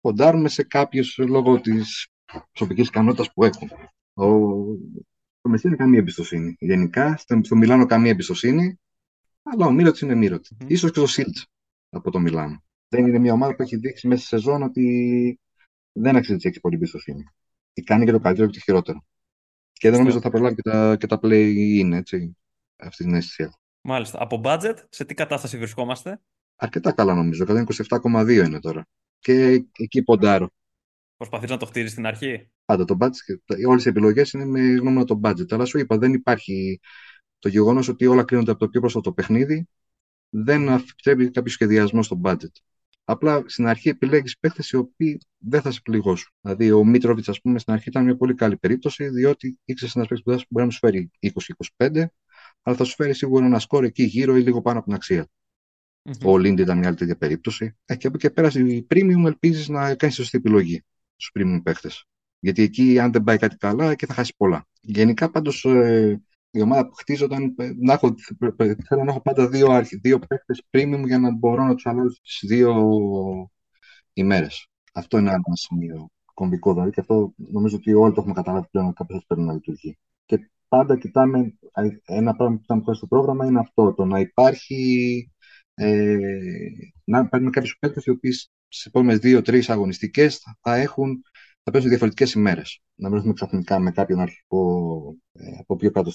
Ποντάρουμε σε κάποιους λόγω της προσωπικής ικανότητας που έχουν. Ο... Στο Μεσίνα καμία εμπιστοσύνη. Γενικά, στο, στο Μιλάνο καμία εμπιστοσύνη. Αλλά ο Μύρωτ είναι Μύρωτ. Mm. σω και ο Σίλτς από το Μιλάνο δεν είναι μια ομάδα που έχει δείξει μέσα στη σεζόν ότι δεν αξίζει να έχει πολύ εμπιστοσύνη. Ή κάνει και το καλύτερο και το χειρότερο. Και δεν νομίζω ότι θα προλάβει και τα, και τα play-in, έτσι, αυτή την αίσθηση. Μάλιστα. Από budget, σε τι κατάσταση βρισκόμαστε; Αρκετά καλά νομίζω. 127,2 είναι τώρα. Και εκεί ποντάρω. Προσπαθείς να το χτίζει στην αρχή; Πάντα το budget. Όλες οι επιλογές είναι με γνώμονα το budget. Αλλά σου είπα, δεν υπάρχει το γεγονός ότι όλα κρίνονται από το πιο πρόσφατο παιχνίδι. Δεν επιτρέπει κάποιο σχεδιασμό στο budget. Απλά στην αρχή επιλέγεις παίχτε οι οποίοι δεν θα σε πληγώσουν. Δηλαδή, ο Μίτροβιτς, ας πούμε, στην αρχή ήταν μια πολύ καλή περίπτωση, διότι ήξερες ένας παίχτη που μπορεί να σου φέρει 20-25, αλλά θα σου φέρει σίγουρα ένα σκόρ εκεί γύρω ή λίγο πάνω από την αξία. Mm-hmm. Ο Λίντι ήταν μια άλλη τέτοια περίπτωση. Ε, και από εκεί και πέρα, η premium ελπίζεις να κάνεις σωστή επιλογή στους premium παίχτες. Γιατί εκεί, αν δεν πάει κάτι καλά, εκεί θα χάσεις πολλά. Γενικά, πάντως, ε, η ομάδα που χτίζονταν, ε, να έχω, θέλω να έχω πάντα δύο, αρχι, δύο παίχτες premium για να μπορώ να τους αλλάζω στις δύο ημέρες. Αυτό είναι ένα σημείο κομβικό δηλαδή και αυτό νομίζω ότι όλοι το έχουμε καταλάβει πλέον ότι κάποιος πρέπει να λειτουργεί. Και πάντα κοιτάμε, ένα πράγμα που κοιτάμε χωρίς στο πρόγραμμα είναι αυτό, το να υπάρχει, ε, να παίρνουμε κάποιους παίκτες οι οποίοι στις επόμενες δύο-τρεις αγωνιστικές θα έχουν θα παίζουν διαφορετικές ημέρες. Να μην έχουμε ξαφνικά με κάποιον αρχικό ε, από πιο κάτω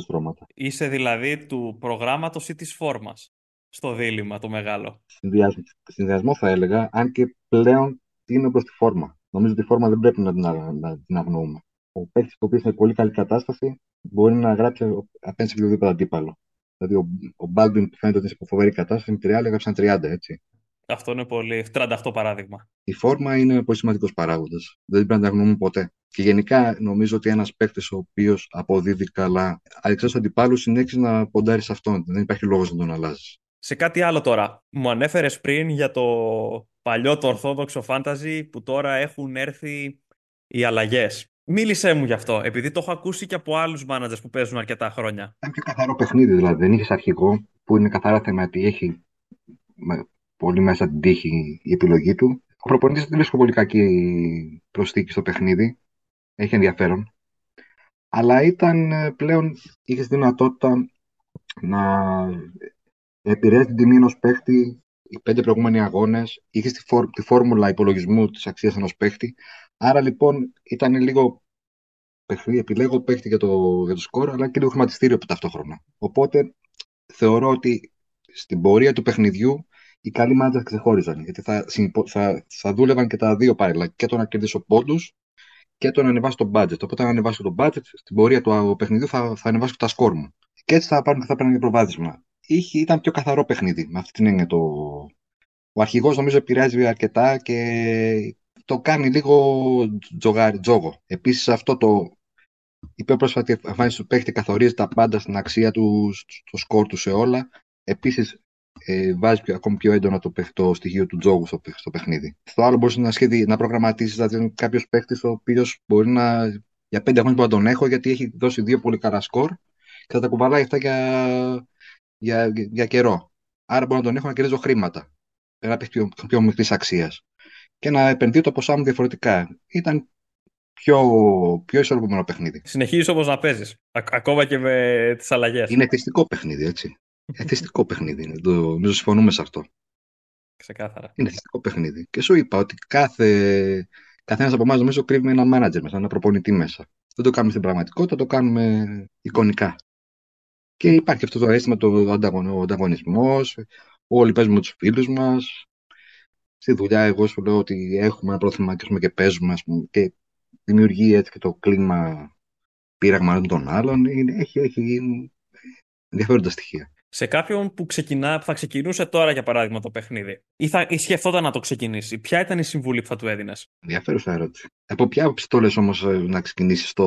στρώματα. Είσαι δηλαδή του προγράμματος ή της φόρμας στο δίλημα το μεγάλο; Συνδυασμό, συνδυασμό θα έλεγα, αν και πλέον είναι προς τη φόρμα. Νομίζω ότι η φόρμα δεν πρέπει να την, να την αγνοούμε. Ο παίκτης που είναι σε πολύ καλή κατάσταση μπορεί να γράψει απέναντι σε οποιοδήποτε αντίπαλο. Δηλαδή, ο, ο Baldwin που φαίνεται ότι είναι σε φοβερή κατάσταση, με 30 έγραψαν 30, έτσι. Αυτό είναι πολύ 38 παράδειγμα. Η φόρμα είναι πολύ σημαντικός παράγοντας. Δεν πρέπει να τα γνωρούμε ποτέ. Και γενικά νομίζω ότι ένας παίκτης ο οποίος αποδίδει καλά, του αντιπάλους, συνέχισε να ποντάρει σε αυτόν. Δεν υπάρχει λόγος να τον αλλάζεις. Σε κάτι άλλο τώρα. Μου ανέφερες πριν για το παλιό το ορθόδοξο φάνταζι που τώρα έχουν έρθει οι αλλαγές. Μίλησέ μου γι' αυτό, επειδή το έχω ακούσει και από άλλους μάνατζες που παίζουν αρκετά χρόνια. Ήταν πιο καθαρό παιχνίδι, δηλαδή. Δεν είχες αρχικό που είναι καθαρά θεματική. Έχει πολύ μέσα την τύχη η επιλογή του. Ο προπονητής δεν βρίσκω πολύ κακή προσθήκη στο παιχνίδι. Έχει ενδιαφέρον. Αλλά ήταν ε, πλέον, είχες δυνατότητα να επηρεάσει την τιμή ενός παίχτη οι πέντε προηγούμενοι αγώνες. Είχες τη, τη φόρμουλα υπολογισμού της αξίας ενός παίχτη. Άρα λοιπόν ήταν λίγο παιχνίδι, επιλέγω παίχτη για το, για το σκορ, αλλά και λίγο χρηματιστήριο ταυτόχρονα. Οπότε θεωρώ ότι στην πορεία του παιχνιδιού οι καλοί μάτζα ξεχώριζαν. Γιατί θα, θα, θα δούλευαν και τα δύο παρέλα. Και το να κερδίσω πόντους και το να ανεβάσω το budget. Οπότε, αν ανεβάσω το budget, στην πορεία του παιχνιδιού θα, θα ανεβάσω τα σκόρ μου. Και έτσι θα πάρουν και θα παίρνουν προβάδισμα. Είχε, ήταν πιο καθαρό παιχνίδι. Με αυτή την έννοια το. Ο αρχηγός νομίζω επηρεάζει αρκετά και το κάνει λίγο τζογάρι, τζόγο. Επίσης αυτό το. Η πιο πρόσφατη εμφάνιση του παίχτη καθορίζει τα πάντα στην αξία του, στο σκορ του σε όλα. Επίσης ε, βάζει πιο, ακόμη πιο έντονα το, το στοιχείο του τζόγου στο, στο παιχνίδι. Στο άλλο μπορείς να, σχεδι, να προγραμματίσεις δηλαδή κάποιος παίχτης ο οποίος μπορεί να. Για πέντε χρόνια που να τον έχω, γιατί έχει δώσει δύο πολύ καλά σκορ και θα τα κουβαλάει αυτά για, για, για καιρό. Άρα μπορώ να τον έχω να κερδίζω χρήματα. Ένα παίχτη πιο, πιο μικρής αξίας. Και να επενδύω το ποσά μου διαφορετικά. Ήταν πιο, πιο ισορροπημένο παιχνίδι. Συνεχίζεις όμως να παίζεις. Ακόμα και με τις αλλαγές. Είναι θυστικό παιχνίδι, έτσι. Εθιστικό παιχνίδι είναι. Το, νομίζω συμφωνούμε σε αυτό. Ξεκάθαρα. Είναι εθιστικό παιχνίδι. Και σου είπα ότι κάθε, καθένας από εμάς νομίζω κρύβει ένα manager μέσα, ένα προπονητή μέσα. Δεν το κάνουμε στην πραγματικότητα, το κάνουμε εικονικά. Και υπάρχει αυτό το αίσθημα του ανταγωνισμός. Όλοι παίζουμε με τους φίλους μας. Στη δουλειά, εγώ σου λέω ότι έχουμε ένα πρόθυμα και, και παίζουμε, ας πούμε, και δημιουργεί έτσι και το κλίμα πείραγμα των άλλων. έχει, έχει ενδιαφέροντα στοιχεία σε κάποιον που, ξεκινά, που θα ξεκινούσε τώρα, για παράδειγμα, το παιχνίδι, ή, θα, ή σκεφτόταν να το ξεκινήσει, ποια ήταν η συμβουλή που θα του έδινες; Ενδιαφέρουσα ερώτηση. Από ποια άποψη το λες όμως ε, να ξεκινήσεις, το...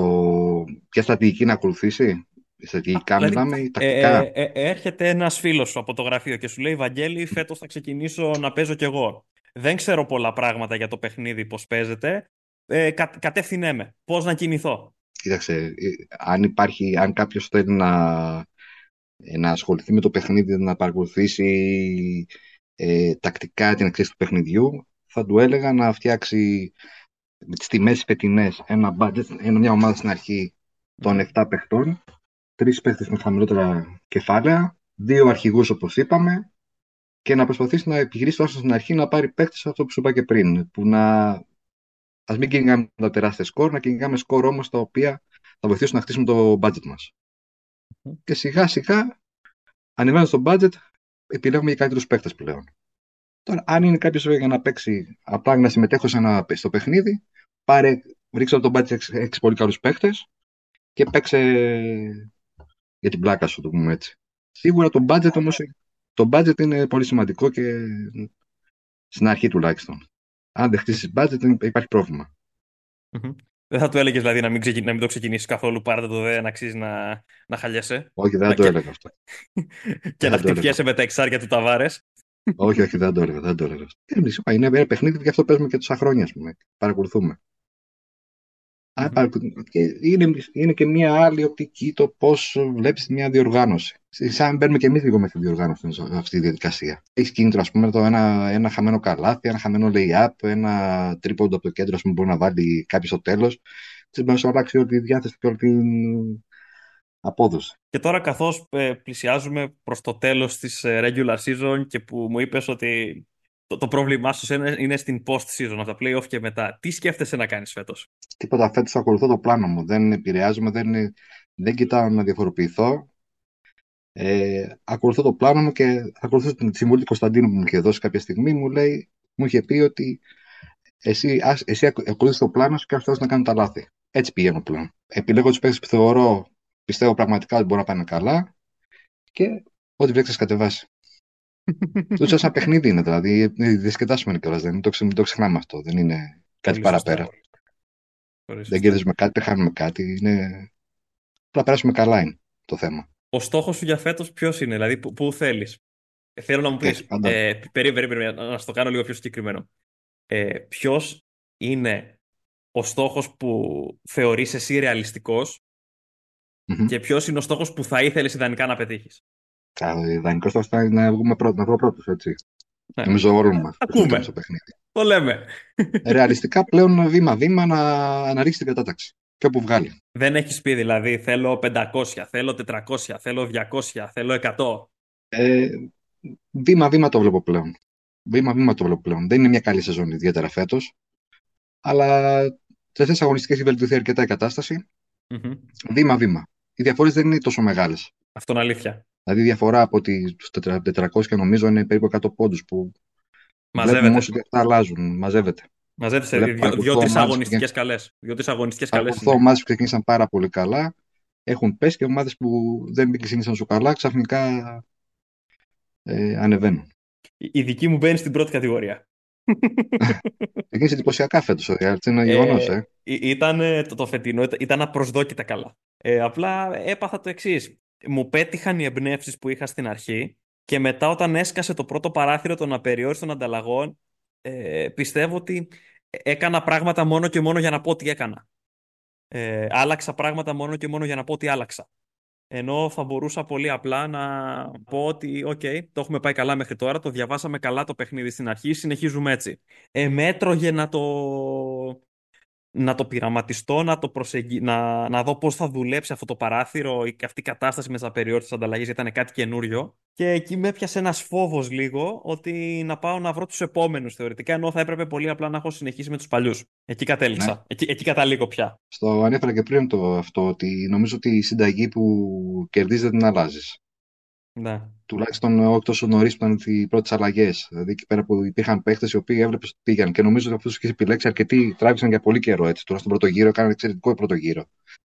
ποια στρατηγική να ακολουθήσει, στρατηγικά δηλαδή, μιλάμε ή τακτικά; Ε, ε, ε, έρχεται ένας φίλος σου από το γραφείο και σου λέει: Βαγγέλη, φέτος θα ξεκινήσω να παίζω κι εγώ. Δεν ξέρω πολλά πράγματα για το παιχνίδι, πώς παίζεται. Ε, κα, κατεύθυνέ με. Πώς να κινηθώ; Κοίταξε, ε, αν υπάρχει, αν κάποιος θέλει να ε, να ασχοληθεί με το παιχνίδι, να παρακολουθήσει ε, τακτικά την εξέλιξη του παιχνιδιού, θα του έλεγα να φτιάξει με τις τιμές φετινές ένα budget, ένα, μια ομάδα στην αρχή των 7 παιχτών, τρεις παίχτες με χαμηλότερα κεφάλαια, δύο αρχηγούς όπως είπαμε και να προσπαθήσει να επιχειρήσει όσο στην αρχή να πάρει παίχτες αυτό που σου είπα και πριν, που να ας μην κυνηγάμε τα τεράστια σκορ, να κυνηγάμε σκορ όμως τα οποία θα βοηθήσουν να χτίσουμε το budget μας και σιγά σιγά ανεβαίνοντας το budget επιλέγουμε για καλύτερους παίκτες πλέον. Τώρα, αν είναι κάποιος για να παίξει απλά να συμμετέχω σε ένα, στο παιχνίδι, πάρε, ρίξε το budget 6 πολύ καλούς παίκτες και παίξε για την πλάκα σου, το πούμε έτσι. Σίγουρα το budget όμως το budget είναι πολύ σημαντικό και στην αρχή τουλάχιστον. Αν δεν χτίσεις budget, υπάρχει πρόβλημα. Δεν θα του έλεγες δηλαδή να μην, ξεκι... να μην το ξεκινήσεις καθόλου, πάρτε το δεν αξίζει να, να χαλιέσαι. Όχι, δεν το έλεγα αυτό. και να χτυπιέσαι με τα εξάρια του Ταβάρες. όχι, όχι, δεν το έλεγα. Δεν το έλεγα. Ε, είναι ένα παιχνίδι και αυτό παίζουμε και τόσα χρόνια, ας πούμε. Παρακολουθούμε. Είναι, είναι και μια άλλη οπτική το πώς βλέπεις μια διοργάνωση. Σαν μπαίνουμε και εμείς λίγο με τη διοργάνωση σε αυτή τη διαδικασία. Έχεις κίνητρο, ας πούμε, το ένα, ένα χαμένο καλάθι, ένα χαμένο lay-up, ένα τρίποντο από το κέντρο που μπορεί να βάλει κάποιος στο τέλος. Τι μπορεί να αλλάξει όλη τη διάθεση και όλη την απόδοση. Και τώρα, καθώς ε, πλησιάζουμε προς το τέλος της ε, regular season και που μου είπες ότι το, το πρόβλημά σου είναι, είναι στην post-season, από τα play-off και μετά. Τι σκέφτεσαι να κάνεις φέτος; Τίποτα φέτος ακολουθώ το πλάνο μου. Δεν επηρεάζομαι, δεν, δεν κοιτάω να διαφοροποιηθώ. Ε, ακολουθώ το πλάνο μου και ακολουθώ την συμβουλή του Κωνσταντίνου που μου είχε δώσει κάποια στιγμή. Μου λέει, μου είχε πει ότι εσύ, ας, εσύ ακολουθείς το πλάνο σου και αυτός να κάνει τα λάθη. Έτσι πηγαίνω πλέον. Επιλέγω τους παίκτες που θεωρώ, πιστεύω πραγματικά ότι μπορεί να πάνε καλά και ό,τι βρέξει κατεβάσει. Το σαν παιχνίδι είναι, δηλαδή. Διασκεδάσουμε κιόλας. Δεν το, το ξεχνάμε αυτό. Δεν είναι κάτι παραπέρα. Δεν κερδίζουμε κάτι, δεν χάνουμε κάτι. Είναι... Απλά περάσουμε καλά είναι το θέμα. Ο στόχος σου για φέτος ποιος είναι, δηλαδή πού, πού θέλεις; Ε, θέλω να μου πεις. Ε, περίμενε, να στο κάνω λίγο πιο συγκεκριμένο. Ε, ποιος είναι ο στόχος που θεωρείς εσύ ρεαλιστικός mm-hmm. και ποιος είναι ο στόχος που θα ήθελες ιδανικά να πετύχεις; Ιδανικό θα ήταν να βγούμε πρώτο, να βγω πρώτος, έτσι. Ναι. Νομίζω όλο μας. Ακούμε. Το λέμε. Ρεαλιστικά πλέον βήμα-βήμα να, να ρίξει την κατάταξη. Και όπου βγάλει. Δεν έχεις πει δηλαδή θέλω 500, θέλω 400, θέλω 200, θέλω 100. Ε, βήμα-βήμα το βλέπω πλέον. Βήμα-βήμα το βλέπω πλέον. Δεν είναι μια καλή σεζόν ιδιαίτερα φέτος. Αλλά σε αυτέ τι αγωνιστικές έχει βελτιωθεί αρκετά η κατάσταση. Mm-hmm. Βήμα-βήμα. Οι διαφορές δεν είναι τόσο μεγάλες. Αυτό είναι αλήθεια. Δηλαδή η διαφορά από τους 400 και νομίζω είναι περίπου 100 πόντους που Μαζεύεται. βλέπουμε όμως ότι αυτά αλλάζουν. Μαζεύεται. Μαζεύεται σε Βλέπω δύο- δύο-τρει μάτς αγωνιστικές και- καλές. Δύο-τρει αγωνιστικές καλές. Παρακολουθώ ομάδες που ξεκίνησαν πάρα πολύ καλά. Έχουν πέσει και ομάδες που δεν ξεκίνησαν τόσο καλά, ξαφνικά ε, ανεβαίνουν. Η δική μου μπαίνει στην πρώτη κατηγορία. Ξεκίνησε εντυπωσιακά φέτος ο Real, είναι γεγονός, Ε, ε. Ή- Ήταν ε, το, το φετινό, ήταν- ήταν απροσδόκητα καλά. Ε, απλά έπαθα το εξής. Μου πέτυχαν οι εμπνεύσεις που είχα στην αρχή και μετά όταν έσκασε το πρώτο παράθυρο των απεριόριστων ανταλλαγών, ε, πιστεύω ότι έκανα πράγματα μόνο και μόνο για να πω τι έκανα. Ε, άλλαξα πράγματα μόνο και μόνο για να πω τι άλλαξα. Ενώ θα μπορούσα πολύ απλά να πω ότι, οκ, το έχουμε πάει καλά μέχρι τώρα, το διαβάσαμε καλά το παιχνίδι στην αρχή, συνεχίζουμε έτσι. Ε, με έτρωγε να το, να το πειραματιστώ, να, το προσεγγι... να, να δω πώς θα δουλέψει αυτό το παράθυρο ή και αυτή η κατάσταση με τις απεριόριστες ανταλλαγές, γιατί ήταν κάτι καινούριο. Και εκεί με έπιασε ένας φόβος λίγο ότι να πάω να βρω τους επόμενους θεωρητικά, ενώ θα έπρεπε πολύ απλά να έχω συνεχίσει με τους παλιούς. Εκεί κατέληξα. Ναι. Εκεί, εκεί καταλήγω πια. Στο ανέφερα και πριν το αυτό, ότι νομίζω ότι η συνταγή που κερδίζει δεν την αλλάζεις. Ναι. Τουλάχιστον όχι τόσο νωρίς που ήταν οι πρώτες αλλαγές. Δηλαδή εκεί πέρα που υπήρχαν παίχτες οι οποίοι έβλεπες ότι πήγαν. Και νομίζω ότι αυτού του έχει επιλέξει αρκετοί τράβηξαν για πολύ καιρό έτσι. Τουλάχιστον πρώτο γύρο, έκαναν εξαιρετικό πρώτο γύρο.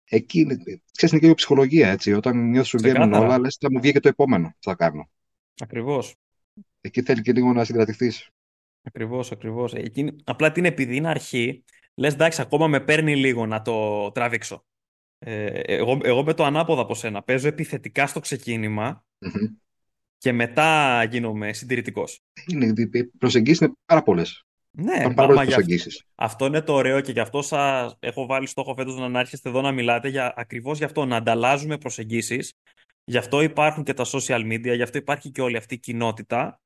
Εκεί είναι, ξέρεις, είναι και η ψυχολογία έτσι. Όταν νιώθεις σου βγαίνουν Ξεκάθαρα. όλα, λες θα μου βγει και το επόμενο που θα κάνω. Ακριβώς. Εκεί θέλει και λίγο να συγκρατηθείς. Ακριβώς, ακριβώς. Εκείνη... Απλά την επειδή είναι αρχή, λες εντάξει, ακόμα με παίρνει λίγο να το τραβήξω. Ε, εγώ, εγώ με το ανάποδα από σένα. Παίζω επιθετικά στο ξεκίνημα και μετά γίνομαι συντηρητικός. Οι προσεγγίσεις είναι πάρα πολλές. Ναι, Υπάρχουν μα, πάρα μα πολλέ γι' αυτό, προσεγγίσεις. αυτό είναι το ωραίο και γι' αυτό σας έχω βάλει στόχο φέτος να έρχεστε εδώ να μιλάτε για, ακριβώς γι' αυτό, να ανταλλάζουμε προσεγγίσεις. Γι' αυτό υπάρχουν και τα social media, γι' αυτό υπάρχει και όλη αυτή η κοινότητα.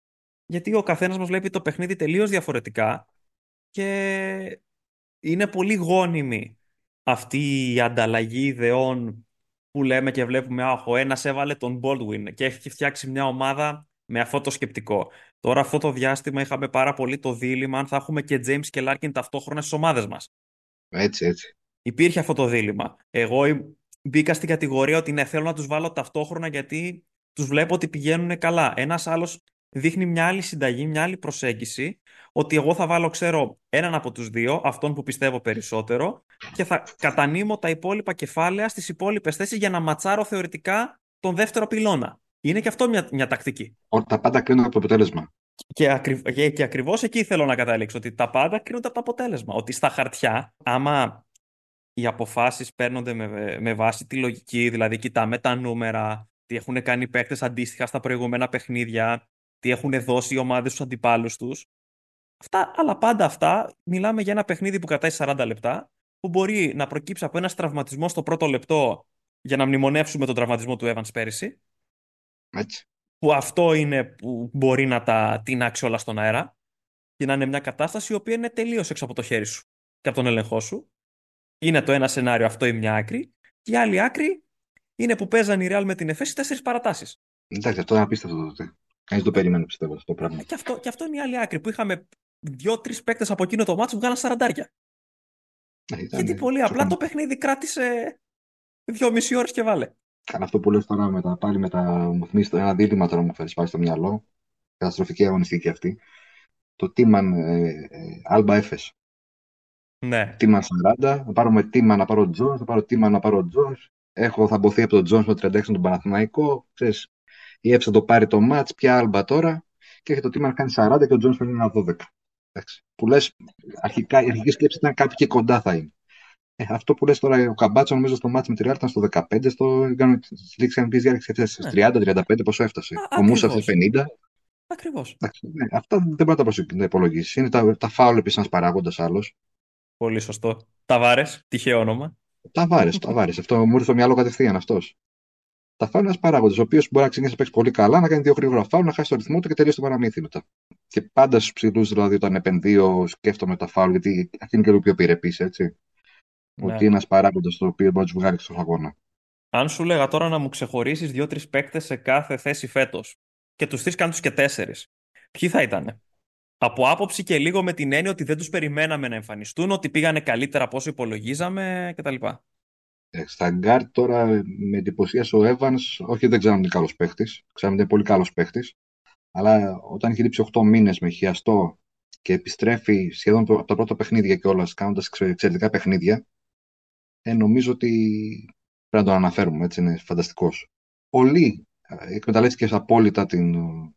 Γιατί ο καθένας μας βλέπει το παιχνίδι τελείως διαφορετικά και είναι πολύ γόνιμη αυτή η ανταλλαγή ιδεών που λέμε και βλέπουμε «Αχ, ο ένας έβαλε τον Baldwin και έχει φτιάξει μια ομάδα με αυτό το σκεπτικό». Τώρα αυτό το διάστημα είχαμε πάρα πολύ το δίλημα αν θα έχουμε και James και Larkin ταυτόχρονα στις ομάδες μας. Έτσι, έτσι. Υπήρχε αυτό το δίλημα. Εγώ ε, μπήκα στην κατηγορία ότι ναι, θέλω να τους βάλω ταυτόχρονα γιατί τους βλέπω ότι πηγαίνουν καλά. Ένας άλλος δείχνει μια άλλη συνταγή, μια άλλη προσέγγιση, ότι εγώ θα βάλω, ξέρω, έναν από τους δύο, αυτόν που πιστεύω περισσότερο, και θα κατανείμω τα υπόλοιπα κεφάλαια στις υπόλοιπες θέσεις για να ματσάρω θεωρητικά τον δεύτερο πυλώνα. Είναι και αυτό μια, μια τακτική. Όλα τα πάντα κρίνονται από το αποτέλεσμα. Και, ακρι... και, και ακριβώς εκεί θέλω να καταλήξω, ότι τα πάντα κρίνονται από το αποτέλεσμα. Ότι στα χαρτιά, άμα οι αποφάσεις παίρνονται με, με βάση τη λογική, δηλαδή κοιτάμε τα νούμερα, τι έχουν κάνει οι παίκτες αντίστοιχα στα προηγούμενα παιχνίδια, τι έχουν δώσει οι ομάδες στους αντιπάλους τους. Αυτά, αλλά πάντα αυτά, μιλάμε για ένα παιχνίδι που κρατάει 40 λεπτά, που μπορεί να προκύψει από ένα τραυματισμό στο πρώτο λεπτό για να μνημονεύσουμε τον τραυματισμό του Evans πέρυσι, Έτσι. που αυτό είναι που μπορεί να τα τεινάξει όλα στον αέρα και να είναι μια κατάσταση η οποία είναι τελείως έξω από το χέρι σου και από τον έλεγχό σου. Είναι το ένα σενάριο αυτό η μια άκρη και η άλλη άκρη είναι που παίζαν η Real με την Εφέση τέσσερις παρατάσεις. Εντάξει, αυτό είναι απίστευτο τότε. Κανεί δεν το περίμενε, πιστεύω, αυτό το πράγμα. Ε, Και αυτό, και αυτό είναι η άλλη άκρη που είχαμε δύο-τρει παίκτες από εκείνο το μάτσο που βγάλαν σαραντάρια. Ε, ήταν- Γιατί πολύ απλά το παιχνίδι κράτησε δυόμιση ώρες και βάλε. Καλά, αυτό που λες τώρα με τα, πάλι με τα μου θυμίζει το ένα δίλημα τώρα μου φέρεις πάλι στο μυαλό. Καταστροφική αγωνιστική αυτή. Το Τίμαν ε, ε, Άλμπα Έφες. Ναι. Τίμαν 40, θα πάρω με Τίμαν να πάρω Τζόνς, θα πάρω Τίμαν να πάρω Τζόνς. Έχω θα μποθεί από τον Τζόνς με το 36 τον Παναθηναϊκό. Ξέρεις, η Εύσα το πάρει το μάτς, πια Άλμπα τώρα. Και έχει το Τίμαν κάνει 40 και ο Τζόνς παίρνει ένα 12. Εντάξει. Που λες, αρχικά, η αρχική σκέψη ήταν κάπου και κοντά θα είναι. Ε, αυτό που λες τώρα, ο Καμπάτσο νομίζω στο μάτς με τη Real ήταν στο 15, στο έκανε στη λήξη κανονικής διάρκειας έφτασε στις 30-35, πόσο έφτασε. Α, ο Μούσα ακριβώς. έφτασε 50. Ακριβώς. Εντάξει, ναι, αυτά δεν μπορεί να τα προσε- να υπολογίσεις. Είναι τα, τα φάουλ επίσης ένας παράγοντας άλλος. Πολύ σωστό. Ταβάρες, τυχαίο όνομα. Τα βάρε, τα βάρε. Αυτό μου ήρθε στο μυαλό κατευθείαν αυτός. Τα φάουλ είναι ένας παράγοντας, ο οποίος μπορεί να ξεκινήσει να παίξει πολύ καλά, να κάνει δύο γρήγορα φάουλ, να χάσει το ρυθμό του και τελείωσε το παραμύθι μετά. Και πάντα στους ψηλούς, δηλαδή, όταν επενδύω, σκέφτομαι τα φάουλ, γιατί αυτή είναι και λίγο πιο επιρρεπή, έτσι. Ναι. Ότι είναι ένας παράγοντας το οποίο μπορεί να τους βγάλει στον αγώνα. Αν σου λέγα τώρα να μου ξεχωρίσεις δύο-τρεις παίκτες σε κάθε θέση φέτος και τους τρεις κάνεις και τέσσερις, ποιοι θα ήταν. Από άποψη και λίγο με την έννοια ότι δεν τους περιμέναμε να εμφανιστούν, ότι πήγανε καλύτερα από όσο υπολογίζαμε κτλ. Ε, στα γκαρντ τώρα με εντυπωσίασε ο Evans, όχι δεν ξέρω αν είναι καλός παίχτης. Ξέρω ότι είναι πολύ καλός παίχτης. Αλλά όταν έχει λείψει 8 μήνες με χιαστό και επιστρέφει σχεδόν από τα πρώτα παιχνίδια κιόλας, κάνοντας εξαιρετικά παιχνίδια, ε, νομίζω ότι πρέπει να τον αναφέρουμε. Έτσι είναι φανταστικός. Πολύ ε, εκμεταλλεύτηκες απόλυτα την ε,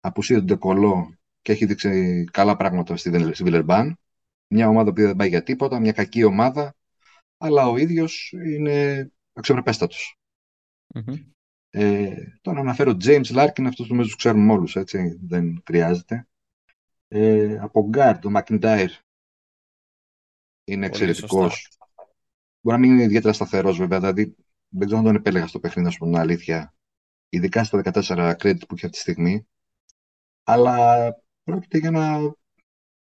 απουσία του Ντεκολό και έχει δείξει καλά πράγματα στη Βιλερμπάν. Μια ομάδα που δεν πάει για τίποτα, μια κακή ομάδα, αλλά ο ίδιος είναι αξιοπρεπέστατος. Mm-hmm. Ε, τώρα αναφέρω James Larkin, αυτός νομίζω τους ξέρουμε όλους, έτσι, δεν χρειάζεται. Ε, από Γκάρτ, ο McIntyre είναι εξαιρετικός. Μπορεί να μην είναι ιδιαίτερα σταθερός, βέβαια, δηλαδή δεν ξέρω αν τον επέλεγα στο παιχνίδι, να σου πω την αλήθεια. Ειδικά στο 14 credit που έχει αυτή τη στιγμή. Αλλά πρόκειται για ένα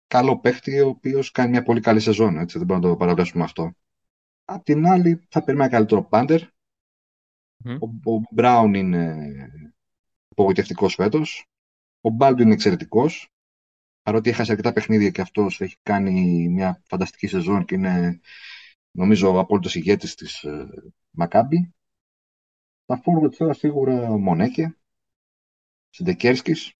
καλό παίχτη, ο οποίος κάνει μια πολύ καλή σεζόν. Έτσι, δεν μπορούμε να το παραβλέψουμε αυτό. Απ' την άλλη, θα περιμένει καλύτερο πάντερ. Mm. Ο, Μπράουν είναι απογοητευτικός φέτος. Ο Μπάλντου είναι εξαιρετικός. Παρότι έχασε αρκετά παιχνίδια και αυτός έχει κάνει μια φανταστική σεζόν και είναι, νομίζω, ο απόλυτος ηγέτης της ε, Μακάμπη. Τα forward τώρα σίγουρα ο Μονέκε, Σιντεκέρσκης,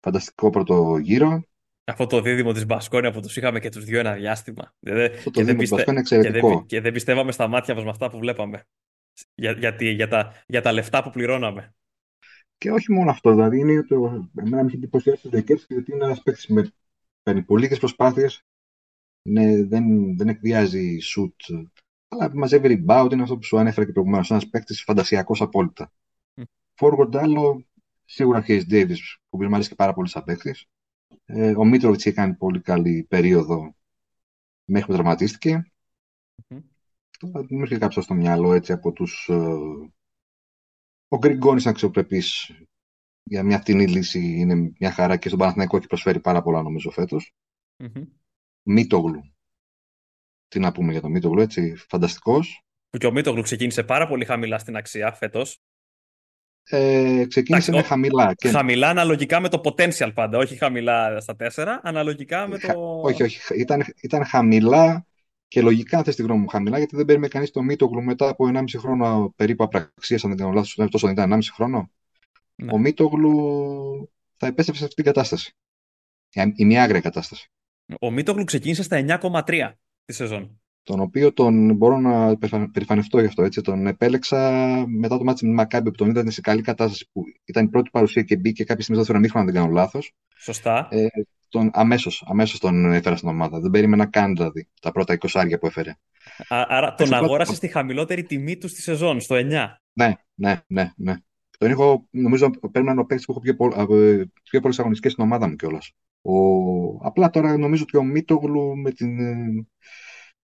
φανταστικό πρώτο γύρο. Αυτό το δίδυμο της Μπασκόνια που τους είχαμε και τους δύο ένα διάστημα. Αυτό το και, δεν πιστε... είναι εξαιρετικό. Και δεν, και δεν πιστεύαμε στα μάτια μας με αυτά που βλέπαμε. Για, γιατί, για, τα, για τα λεφτά που πληρώναμε. Και όχι μόνο αυτό, δηλαδή είναι το. Εμένα με έχει εντυπωσιάσει ο Ντεκέρσκι γιατί είναι ένας παίκτης με παίρνει πολύ προσπάθειες. δεν, δεν εκβιάζει σουτ αλλά μαζεύει rebound, είναι αυτό που σου ανέφερα και προηγουμένως. Ένας παίκτης φαντασιακός απόλυτα. Mm. Forward άλλο, σίγουρα Hayes Davis, που μου αρέσει και πάρα πολύ σαν παίκτης. Ε, ο Μίτροβιτς είχε κάνει πολύ καλή περίοδο μέχρι που τραυματίστηκε. Mm-hmm. Μου έρχεται κάποιος στο μυαλό έτσι από τους. Ε, ο Γκριγκόνης είναι αξιοπρεπή για μια φτηνή λύση. Είναι μια χαρά και στον Παναθηναϊκό έχει προσφέρει πάρα πολλά νομίζω φέτος. Mm-hmm. Μίτογλου τι να πούμε για τον Μίτογλου, έτσι, φανταστικός. Που και ο Μίτογλου ξεκίνησε πάρα πολύ χαμηλά στην αξία φέτος. Ε, ξεκίνησε με χαμηλά. Και... Χαμηλά αναλογικά με το potential πάντα, όχι χαμηλά στα τέσσερα, αναλογικά με το... Όχι, όχι, ήταν, ήταν χαμηλά και λογικά θες τη γνώμη μου χαμηλά, γιατί δεν παίρνει κανείς το Μίτογλου μετά από 1,5 χρόνο περίπου απραξίας, αν δεν κάνω λάθος, τόσο δεν ήταν 1,5 χρόνο. Ναι. Ο Μίτογλου θα επέστρεψε σε αυτή την κατάσταση. Η μια άγρια κατάσταση. Ο Μίτογλου ξεκίνησε στα 9,3 τη σεζόν. Τον οποίο τον μπορώ να περηφανευτώ γι' αυτό. Έτσι. Τον επέλεξα μετά το μάτι με Μακάμπη που τον είδα σε καλή κατάσταση. Που ήταν η πρώτη παρουσία και μπήκε κάποια στιγμή στο δεύτερο αν δεν κάνω λάθος. Σωστά. Ε, τον, αμέσως, αμέσως τον έφερα στην ομάδα. Δεν περίμενα καν δηλαδή τα πρώτα 20 άρια που έφερε. Α, άρα τον αγόρασε στη χαμηλότερη τιμή του στη σεζόν, στο 9. Ναι, ναι, ναι. ναι. Τον έχω, νομίζω, πρέπει να είναι ο παίκτης που έχω πιο, πιο πολλές αγωνιστικές στην ομάδα μου κιόλας. Ο... Απλά τώρα νομίζω ότι ο Μίτογλου με την,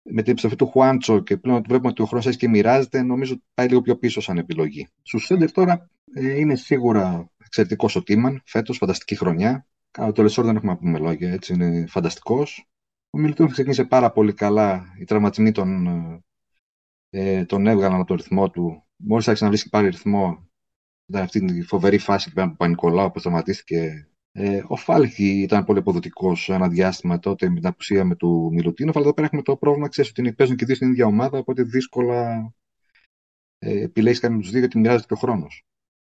με την επιστροφή του Χουάντσο και πλέον ότι βλέπουμε ότι ο χρόνος έχει και μοιράζεται, νομίζω ότι πάει λίγο πιο πίσω σαν επιλογή. Στου Σέντερ τώρα ε, είναι σίγουρα εξαιρετικός ο Τίμαν, φέτος, φανταστική χρονιά. Κάνα το Λεσόρ δεν έχουμε να πούμε λόγια, έτσι είναι φανταστικός. Ο Μιλτούν ξεκίνησε πάρα πολύ καλά. Οι τραυματισμοί τον, ε, τον έβγαλαν από το ρυθμό του. Μόλις άρχισε να βρίσκει πάλι ρυθμό, ήταν αυτή τη φοβερή φάση που πέραν από Πανικολάου που τραυματίστηκε ε, ο Φάλχη ήταν πολύ αποδοτικός ένα διάστημα τότε με την απουσία με του Μιλουτίνο, αλλά εδώ πέρα έχουμε το πρόβλημα ξέρεις, ότι παίζουν και δύο στην ίδια ομάδα, οπότε δύσκολα ε, επιλέγεις κάποιον τους δύο γιατί μοιράζεται και ο χρόνος.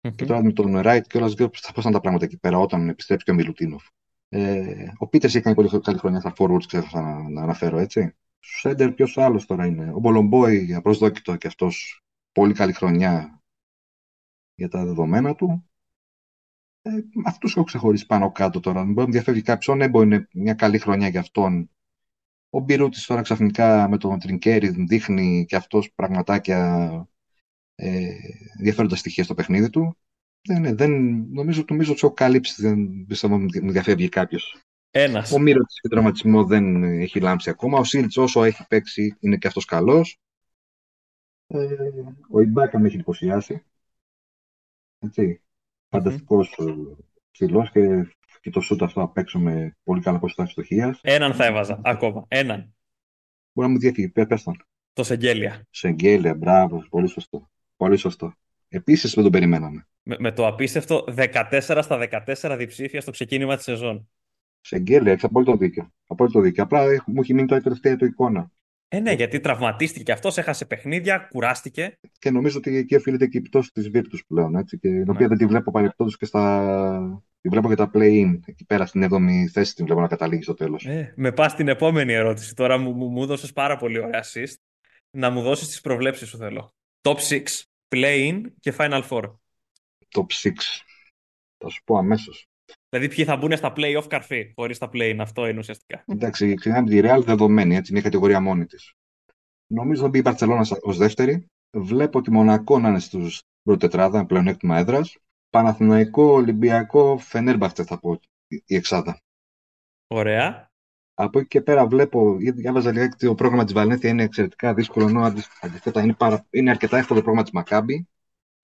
Mm-hmm. Και τώρα με τον Ράιτ και όλας δύο θα πάνε τα πράγματα εκεί πέρα όταν επιστρέψει και ο Μιλουτίνοφ. Ε, ο Πίτερς έχει κάνει πολύ καλή χρονιά στα forwards, ξέρω να, να αναφέρω έτσι. Στους Σέντερ, ποιος άλλος τώρα είναι. Ο Μπολομπόη, απροσδόκητο και αυτός πολύ καλή χρονιά για τα δεδομένα του. Ε, Αυτούς έχω ξεχωρίσει πάνω κάτω τώρα. Μπορεί να διαφεύγει κάποιος. Ναι, μπορεί είναι μια καλή χρονιά για αυτόν. Ο Μπιρούτης τώρα ξαφνικά με τον Τρινκέρι δείχνει και αυτός πραγματάκια ε, ενδιαφέροντα στοιχεία στο παιχνίδι του. Δεν, δεν, νομίζω, νομίζω ότι έχω καλύψει. Δεν πιστεύω ότι μου διαφεύγει κάποιος. Ένας. Ο Μύρο και τραυματισμό δεν έχει λάμψει ακόμα. Ο Σίλτς όσο έχει παίξει είναι και αυτός καλός. Ε, ο Ιμπάκα με έχει εντυπωσιάσει. Έτσι. Φανταστικός ψηλός και, και το σούτ αυτό απ' έξω με πολύ καλά ποσοστά ευστοχία. Έναν θα έβαζα ακόμα. Έναν. Μπορεί να μου διαφύγει. Πες τον. Το Σεγγέλια. Σεγγέλια, μπράβο. Πολύ σωστό. Πολύ σωστό. Επίσης δεν τον περιμέναμε. Με, με, το απίστευτο 14 στα 14 διψήφια στο ξεκίνημα της σεζόν. Σεγγέλια, έχεις απόλυτο δίκιο. Απόλυτο δίκιο. Απλά μου έχει μείνει τώρα η τελευταία του εικόνα. Ε, ναι, γιατί τραυματίστηκε και αυτός, έχασε παιχνίδια, κουράστηκε. Και νομίζω ότι εκεί οφείλεται και η πτώση της Virtus πλέον. Έτσι, και την οποία ναι. δεν τη βλέπω παρεπτόντω και στα. Τη βλέπω και τα play-in. Εκεί πέρα στην 7η θέση την βλέπω να καταλήγει στο τέλος. Ε, με πας στην επόμενη ερώτηση. Τώρα μου, μου, μου δώσε πάρα πολύ ωραία assist. Να μου δώσεις τις προβλέψεις σου θέλω. Top 6, play-in και Final Four. Top 6. Θα σου πω αμέσως. Δηλαδή, ποιοι θα μπουν στα play-off καρφί, χωρίς τα play-in. Αυτό είναι ουσιαστικά. Εντάξει, ξεκινάμε τη Real δεδομένη, έτσι, μια κατηγορία μόνη της. Νομίζω θα μπει η Παρσελόνα ως δεύτερη. Βλέπω τη Μονακό να είναι στους πρώτη τετράδα, πλεονέκτημα έδρας. Παναθηναϊκό, Ολυμπιακό, Φενέρμπαχτε θα πω η εξάδα. Ωραία. Από εκεί και πέρα βλέπω, γιατί διάβαζα λιγάκι ότι το πρόγραμμα της Βαλένθια είναι εξαιρετικά δύσκολο, ενώ αντιθέτω είναι, παρα... είναι αρκετά εύκολο το πρόγραμμα της Μακάμπη.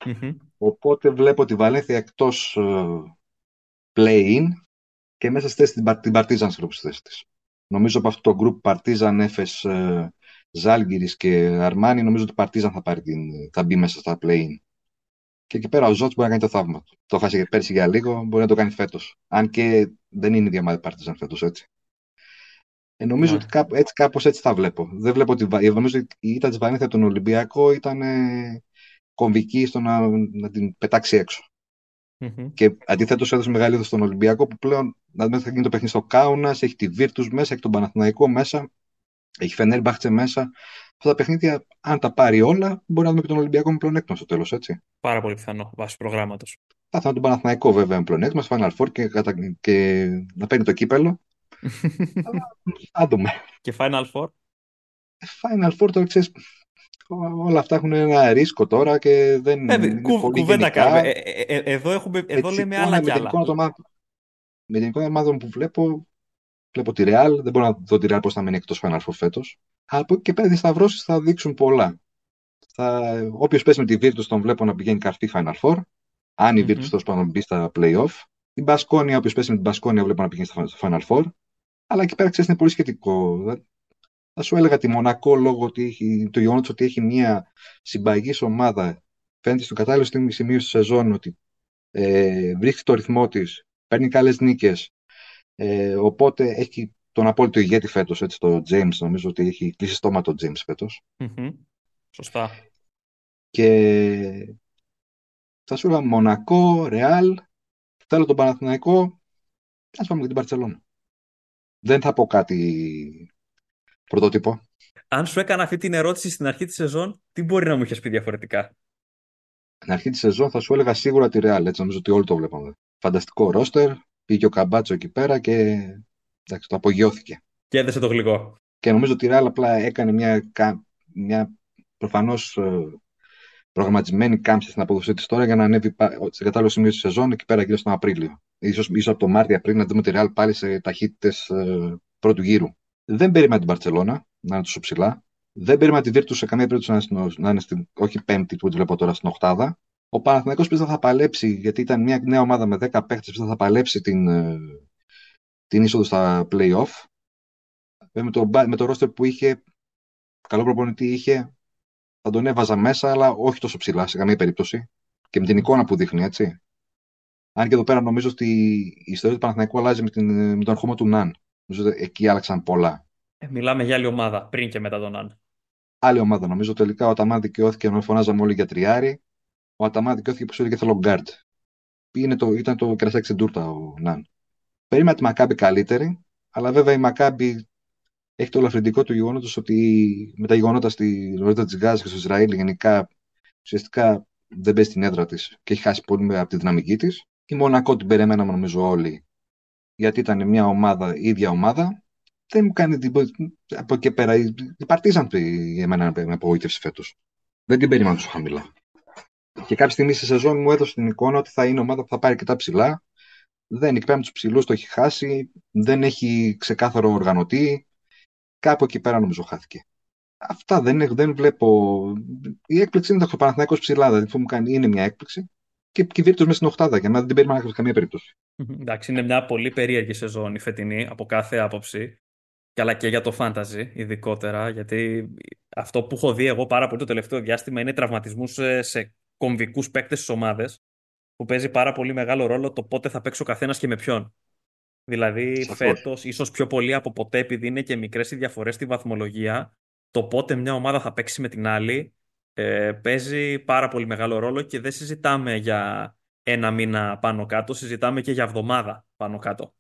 Mm-hmm. Οπότε βλέπω τη Βαλένθια εκτός uh, play-in και μέσα στη θέση την Παρτίζαν στη θέση της. Νομίζω από αυτό το group Παρτίζαν, Έφες, Ζαλγκίρις και Αρμάνι, νομίζω ότι η Παρτίζαν θα, πάρει την, θα μπει μέσα στα play-in. Και εκεί πέρα ο Ζοτς μπορεί να κάνει το θαύμα του. Το 'χασε πέρσι για λίγο, μπορεί να το κάνει φέτος. Αν και δεν είναι η ίδια ομάδα Παρτίζαν φέτος έτσι. Ε, νομίζω yeah. Ναι. ότι έτσι, κάπως έτσι θα βλέπω. Δεν βλέπω ότι, νομίζω ότι η ήττα της Βαλένθια τον Ολυμπιακό ήταν ε, κομβική στο να, να την πετάξει έξω. Mm-hmm. Και αντιθέτω έδωσε μεγάλη έδωση στον Ολυμπιακό που πλέον να θα γίνει το παιχνίδι στο Κάουνα, έχει τη Βίρτου μέσα, έχει τον Παναθηναϊκό μέσα, έχει Φενέρμπαχτσε μέσα. Αυτά τα παιχνίδια, αν τα πάρει όλα, μπορεί να δούμε και τον Ολυμπιακό με πλεονέκτημα στο τέλος, έτσι. Πάρα πολύ πιθανό βάσει προγράμματος. Θα ήθελα τον Παναθηναϊκό βέβαια με πλεονέκτημα, στο Final Four και, και να παίρνει το κύπελο. Θα δούμε. Και Final Four; Final Four το ξέρεις. Όλα αυτά έχουν ένα ρίσκο τώρα και δεν ε, είναι κου, πολύ κουβέντα κάνουμε. Ε, ε, ε, εδώ, έχουμε, εδώ λέμε άλλα κι άλλα. Με την εικόνα ομάδων που βλέπω, βλέπω τη Real, δεν μπορώ να δω τη Real πώς θα μείνει εκτός Final Four φέτος. Από εκεί και πέρα οι σταυρώσεις θα δείξουν πολλά. Θα, όποιος πέσει με τη Virtus τον βλέπω να πηγαίνει καρφί Final Four. Αν η Virtus mm-hmm. τόσο μπει στα play-off. Την Μπασκόνια, όποιος πέσει με την Μπασκόνια βλέπω να πηγαίνει στο Final Four. Αλλά εκεί πέρα ξέρεις είναι πολύ σχετικό. Θα σου έλεγα τη Μονακό λόγω ότι έχει, το γεγονό ότι έχει μια συμπαγή ομάδα. Φαίνεται στο κατάλληλο σημείο στη σεζόν ότι ε, βρίσκει το ρυθμό της, παίρνει καλές νίκες. Ε, οπότε έχει τον απόλυτο ηγέτη φέτος, έτσι, το James. Νομίζω ότι έχει κλείσει στόμα το James φέτος. Mm-hmm. Σωστά. Και θα σου έλεγα Μονακό, Ρεάλ, θέλω τον Παναθηναϊκό, ας πάμε και την Παρσελόνα δεν θα πω κάτι πρωτότυπο. Αν σου έκανα αυτή την ερώτηση στην αρχή της σεζόν, τι μπορεί να μου είχες πει διαφορετικά; Στην αρχή της σεζόν θα σου έλεγα σίγουρα τη Real, έτσι νομίζω ότι όλοι το βλέπαμε. Φανταστικό ρόστερ, πήγε ο Καμπάτσο εκεί πέρα και εντάξει, το απογειώθηκε. Και έδεσε το γλυκό. Και νομίζω ότι η Real απλά έκανε μια, μια προφανώς ε, προγραμματισμένη κάμψη στην αποδοσή της τώρα για να ανέβει σε κατάλληλο σημείο της σεζόν εκεί πέρα γύρω στον Απρίλιο. Ίσως, ίσως από το Μάρτιο-Απρίλιο να δούμε τη Real πάλι σε ταχύτητες ε, πρώτου γύρου. Δεν περίμενα την Παρσελώνα να είναι τόσο ψηλά. Δεν περίμενα τη Βίρτους σε καμία περίπτωση να είναι, να είναι στην, όχι πέμπτη που τη βλέπω τώρα στην Οχτάδα. Ο Παναθηναϊκός πίσω θα παλέψει, γιατί ήταν μια νέα ομάδα με 10 παίχτες, που θα παλέψει την, ε, την είσοδο στα playoff. Με το, με το roster που είχε, καλό προπονητή είχε, θα τον έβαζα μέσα, αλλά όχι τόσο ψηλά σε καμία περίπτωση. Και με την εικόνα που δείχνει, έτσι. Αν και εδώ πέρα νομίζω ότι η ιστορία του Παναθηναϊκού αλλάζει με, την, με τον ερχομό του Ναν. Νομίζω ότι εκεί άλλαξαν πολλά. Ε, μιλάμε για άλλη ομάδα πριν και μετά τον Ναν. Άλλη ομάδα. Νομίζω τελικά ο Αταμάν δικαιώθηκε ενώ φωνάζαμε όλοι για τριάρι. Ο Αταμάν δικαιώθηκε που σου έλεγε θέλω γκαρντ. Το, ήταν το κερασάκι στην τούρτα ο Ναν. Περίμενα τη Μακάμπι καλύτερη, αλλά βέβαια η Μακάμπι έχει το ελαφρυντικό του γεγονότος ότι με τα γεγονότα στη Λωρίδα της Γάζας και στο Ισραήλ γενικά ουσιαστικά δεν παίζει στην έδρα της και έχει χάσει πολύ από τη δυναμική της. Η Μονακό την περιμέναμε νομίζω όλοι, γιατί ήταν μια ομάδα, ίδια ομάδα. Δεν μου κάνει τίποτα. Από εκεί πέρα, η Παρτίζαν για μένα με απογοήτευση φέτος. Δεν την περίμενα τόσο χαμηλά. Και κάποια στιγμή στη σεζόν μου έδωσε την εικόνα ότι θα είναι ομάδα που θα πάρει και τα ψηλά. Δεν εκπέμπει τους ψηλούς, το έχει χάσει. Δεν έχει ξεκάθαρο οργανωτή. Κάπου εκεί πέρα νομίζω χάθηκε. Αυτά δεν, δεν βλέπω. Η έκπληξη είναι το Παναθυναϊκό ψηλά. Δηλαδή που μου κάνει είναι μια έκπληξη. Και, και Βίρτου μέσα στην Οχτάδα. Για μένα δεν την περίμενα σε καμία περίπτωση. Εντάξει, είναι μια πολύ περίεργη σεζόν η φετινή από κάθε άποψη. Και αλλά και για το φάνταζι ειδικότερα. Γιατί αυτό που έχω δει εγώ πάρα πολύ το τελευταίο διάστημα είναι τραυματισμούς σε, σε κομβικούς παίκτες στις ομάδες. Που παίζει πάρα πολύ μεγάλο ρόλο το πότε θα παίξει ο καθένας και με ποιον. Δηλαδή, φέτος, ίσως πιο πολύ από ποτέ, επειδή είναι και μικρές οι διαφορές στη βαθμολογία, το πότε μια ομάδα θα παίξει με την άλλη ε, παίζει πάρα πολύ μεγάλο ρόλο και δεν συζητάμε για ένα μήνα πάνω κάτω, συζητάμε και για εβδομάδα πάνω κάτω.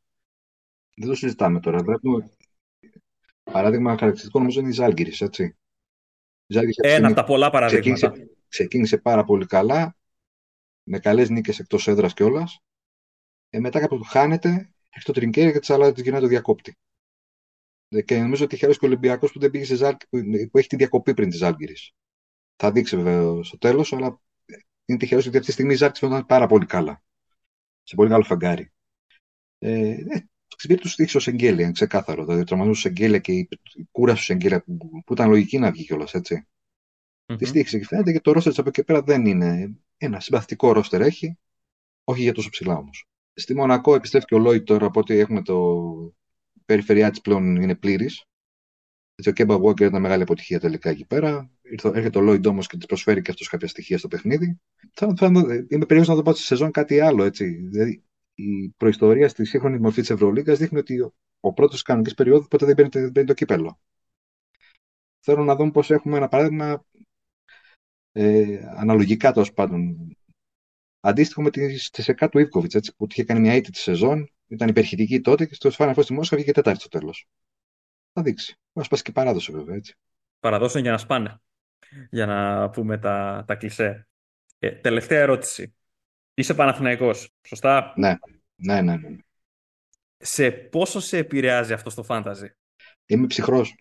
Δεν το συζητάμε τώρα. Βλέπουμε... Παράδειγμα χαρακτηριστικό νομίζω είναι η Ζάλγκυρης, έτσι. Ένα από τα πολλά παραδείγματα. Ξεκίνησε, ξεκίνησε πάρα πολύ καλά, με καλές νίκες εκτός έδρας κιόλας. Ε, μετά κάπου χάνεται, έχει το τρινκέρι και της άλλα της γυρνάει το διακόπτη. Ε, και νομίζω ότι χαίρεσε και ο Ολυμπιακός που δεν πήγε σε Ζάλ, που έχει τη διακοπή πριν τη Ζάλγκυρης. Θα δείξει βέβαια στο τέλος, αλλά είναι τυχερός ότι αυτή τη στιγμή η Ζάλγκη ήταν πάρα πολύ καλά. Σε πολύ καλό φαγκάρι. Ε, ε, στην περίπτωση του τύχη ο Σεγγέλια, ξεκάθαρο. Δηλαδή, ο τραυματισμό του Σεγγέλια και η κούραση του Σεγγέλια που, που ήταν λογική να βγει κιόλας, έτσι. Mm-hmm. Τη στήχησε και φαίνεται και το ρόστερ από εκεί πέρα δεν είναι. Ένα συμπαθητικό ρόστερ έχει, όχι για τόσο ψηλά όμως. Στη Μονακό επιστρέφει και ο Λόιτ τώρα, από ό,τι έχουμε το περιφερειά της πλέον είναι πλήρης. Ο Κέμπα Walker ήταν μεγάλη αποτυχία τελικά εκεί πέρα. Έρχεται ο Λόιντ όμως και της προσφέρει και αυτός κάποια στοιχεία στο παιχνίδι. Θα, θα, είμαι περίεργος να δω πάω στη σεζόν κάτι άλλο. Έτσι. Δηλαδή, η προϊστορία στη σύγχρονη μορφή της Ευρωλίγα δείχνει ότι ο, ο πρώτος κανονικής περίοδος ποτέ δεν παίρνει, δεν το κύπελο. Θέλω να δούμε πώς έχουμε ένα παράδειγμα ε, αναλογικά τέλος πάντων. Αντίστοιχο με τη Σεκά του Ιβκοβιτς, που είχε κάνει μια ήττη τη σεζόν, ήταν υπερχητική τότε και στο Final Four στη Μόσχα βγήκε τέταρτη στο τέλος. Θα δείξει. Μας πας και παράδοση βέβαια. Έτσι. Παραδόσεων για να σπάνε. Για να πούμε τα, τα κλισέ. Ε, τελευταία ερώτηση. Είσαι Παναθηναϊκός, σωστά; Ναι. ναι, ναι, ναι. Σε πόσο σε επηρεάζει αυτό στο φάνταζι; Είμαι ψυχρός.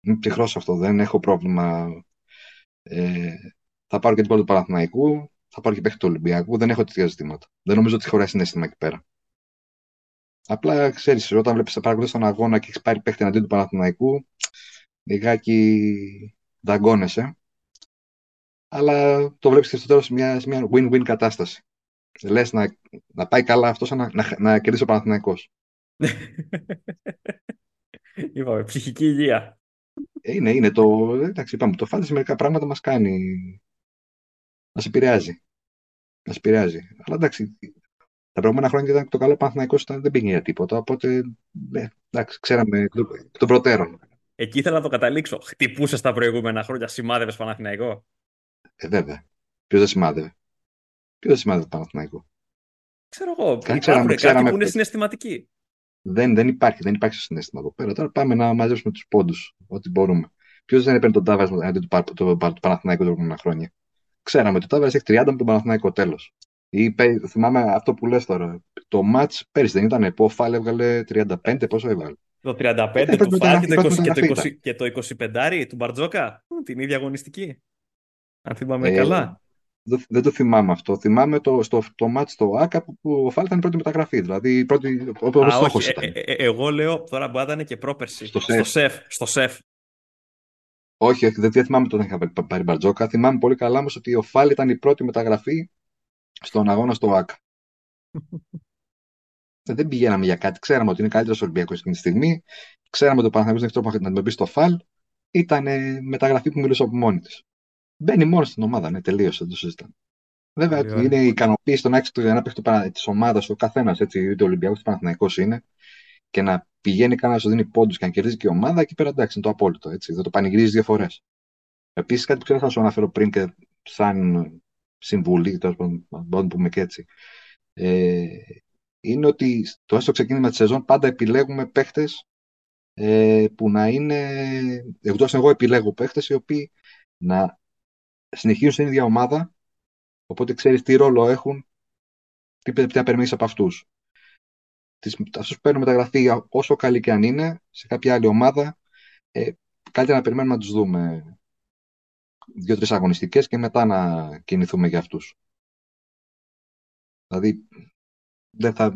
Είμαι ψυχρός αυτό. Δεν έχω πρόβλημα. Ε, θα πάρω και την πόλη του Παναθηναϊκού, θα πάρω και παίχτη του Ολυμπιακού. Δεν έχω τέτοια ζητήματα. Δεν νομίζω ότι χωράει συνέστημα εκεί πέρα. Απλά ξέρεις, όταν βλέπεις παρακολουθεί τον αγώνα και έχεις πάρει παίχτη εναντίον του Παναθηναϊκού, λιγάκι δαγκώνεσαι αλλά το βλέπεις και στο τέλος σε μια, μια win-win κατάσταση. Λες να, να πάει καλά αυτός σαν να, να, να κερδίσει ο Παναθηναϊκός. Είπαμε, ψυχική υγεία. Είναι, είναι το, εντάξει, είπαμε, το φάνταση μερικά πράγματα μας κάνει, μας επηρεάζει. Μας επηρεάζει. Αλλά εντάξει, τα προηγούμενα χρόνια ήταν το καλό Παναθηναϊκός ήταν, δεν πήγε για τίποτα, οπότε ναι, εντάξει, ξέραμε εκ των προτέρων. Εκεί ήθελα να το καταλήξω. Χτυπούσε τα προηγούμενα χρόνια, σημάδευες Παναθηναϊκό. Ε, βέβαια. Ποιος δεν σημάδευε; Ποιος δεν σημάδευε το Παναθηναϊκό; Ξέρω εγώ. Υπάρχουν ξέραμε, ξέραμε, που είναι συναισθηματικοί. Δεν, δεν υπάρχει, δεν υπάρχει συνέστημα εδώ πέρα. Τώρα πάμε να μαζέψουμε τους πόντους, ό,τι μπορούμε. Ποιος δεν έπαιρνε τον Τάβας αντί του, του, του, του Παναθηναϊκού τα προηγούμενα χρόνια; Ξέραμε ότι ο Τάβας έχει 30 με τον Παναθηναϊκό τέλος. Ή θυμάμαι αυτό που λες τώρα. Το ματ πέρυσι δεν ήταν που ο Φάλ έβγαλε 35, πόσο έβγαλε; Το 35 ε, του Φάλ και, το και το 25 του Μπαρτζόκα. Την ίδια αγωνιστική. Αν θυμάμαι ε, καλά. Δεν το θυμάμαι αυτό. Θυμάμαι το, στο, το μάτς στο ΆΚΑ που ο Φάλ ήταν η πρώτη μεταγραφή. Δηλαδή, πρώτη, ο πρώτος στόχος ήταν. Ε, ε, εγώ λέω, τώρα μπορεί να ήταν και πρόπερση. Στο, στο ΣΕΦ. Στο ΣΕΦ. Όχι, όχι, δεν θυμάμαι τον είχα πάρει Μπαρτζόκα. Θυμάμαι πολύ καλά όμως ότι ο Φάλ ήταν η πρώτη μεταγραφή στον αγώνα στο ΆΚΑ. δεν πηγαίναμε για κάτι. Ξέραμε ότι είναι καλύτερος Ολυμπιακός εκείνη τη στιγμή. Ξέραμε ότι ο Παναθανικό δεν έχει τρόπο να αντιμετωπίσει το Φάλ. Ήταν μεταγραφή που μιλούσε από μόνη της. Μπαίνει μόνος στην ομάδα, ναι, τελείωσε, δεν το συζητάμε. Βέβαια, Πολύ είναι η ικανοποίηση των άξιων του ένα παίχτη της ομάδας, ο καθένας, έτσι, είτε ο Ολυμπιακός είτε Παναθυναϊκό είναι, και να πηγαίνει κανένας να σου δίνει πόντους και να κερδίζει και η ομάδα, εκεί πέρα εντάξει, είναι το απόλυτο. Έτσι, δεν το πανηγυρίζεις δύο φορές. Επίσης, κάτι που ξέρω να σου αναφέρω πριν και σαν συμβουλή, τέλος πάντων, να πούμε και έτσι, ε, είναι ότι το έστω ξεκίνημα της σεζόν πάντα επιλέγουμε παίχτες ε, που να είναι. Εγώ, εγώ επιλέγω παίχτες οι οποίοι να συνεχίζουν στην ίδια ομάδα, οπότε ξέρεις τι ρόλο έχουν, τι, τι περιμένει από αυτούς. Αυτούς που παίρνουν μεταγραφή, όσο καλή και αν είναι, σε κάποια άλλη ομάδα, ε, καλύτερα να περιμένουμε να τους δούμε δύο-τρεις αγωνιστικές και μετά να κινηθούμε για αυτούς. Δηλαδή, δεν θα.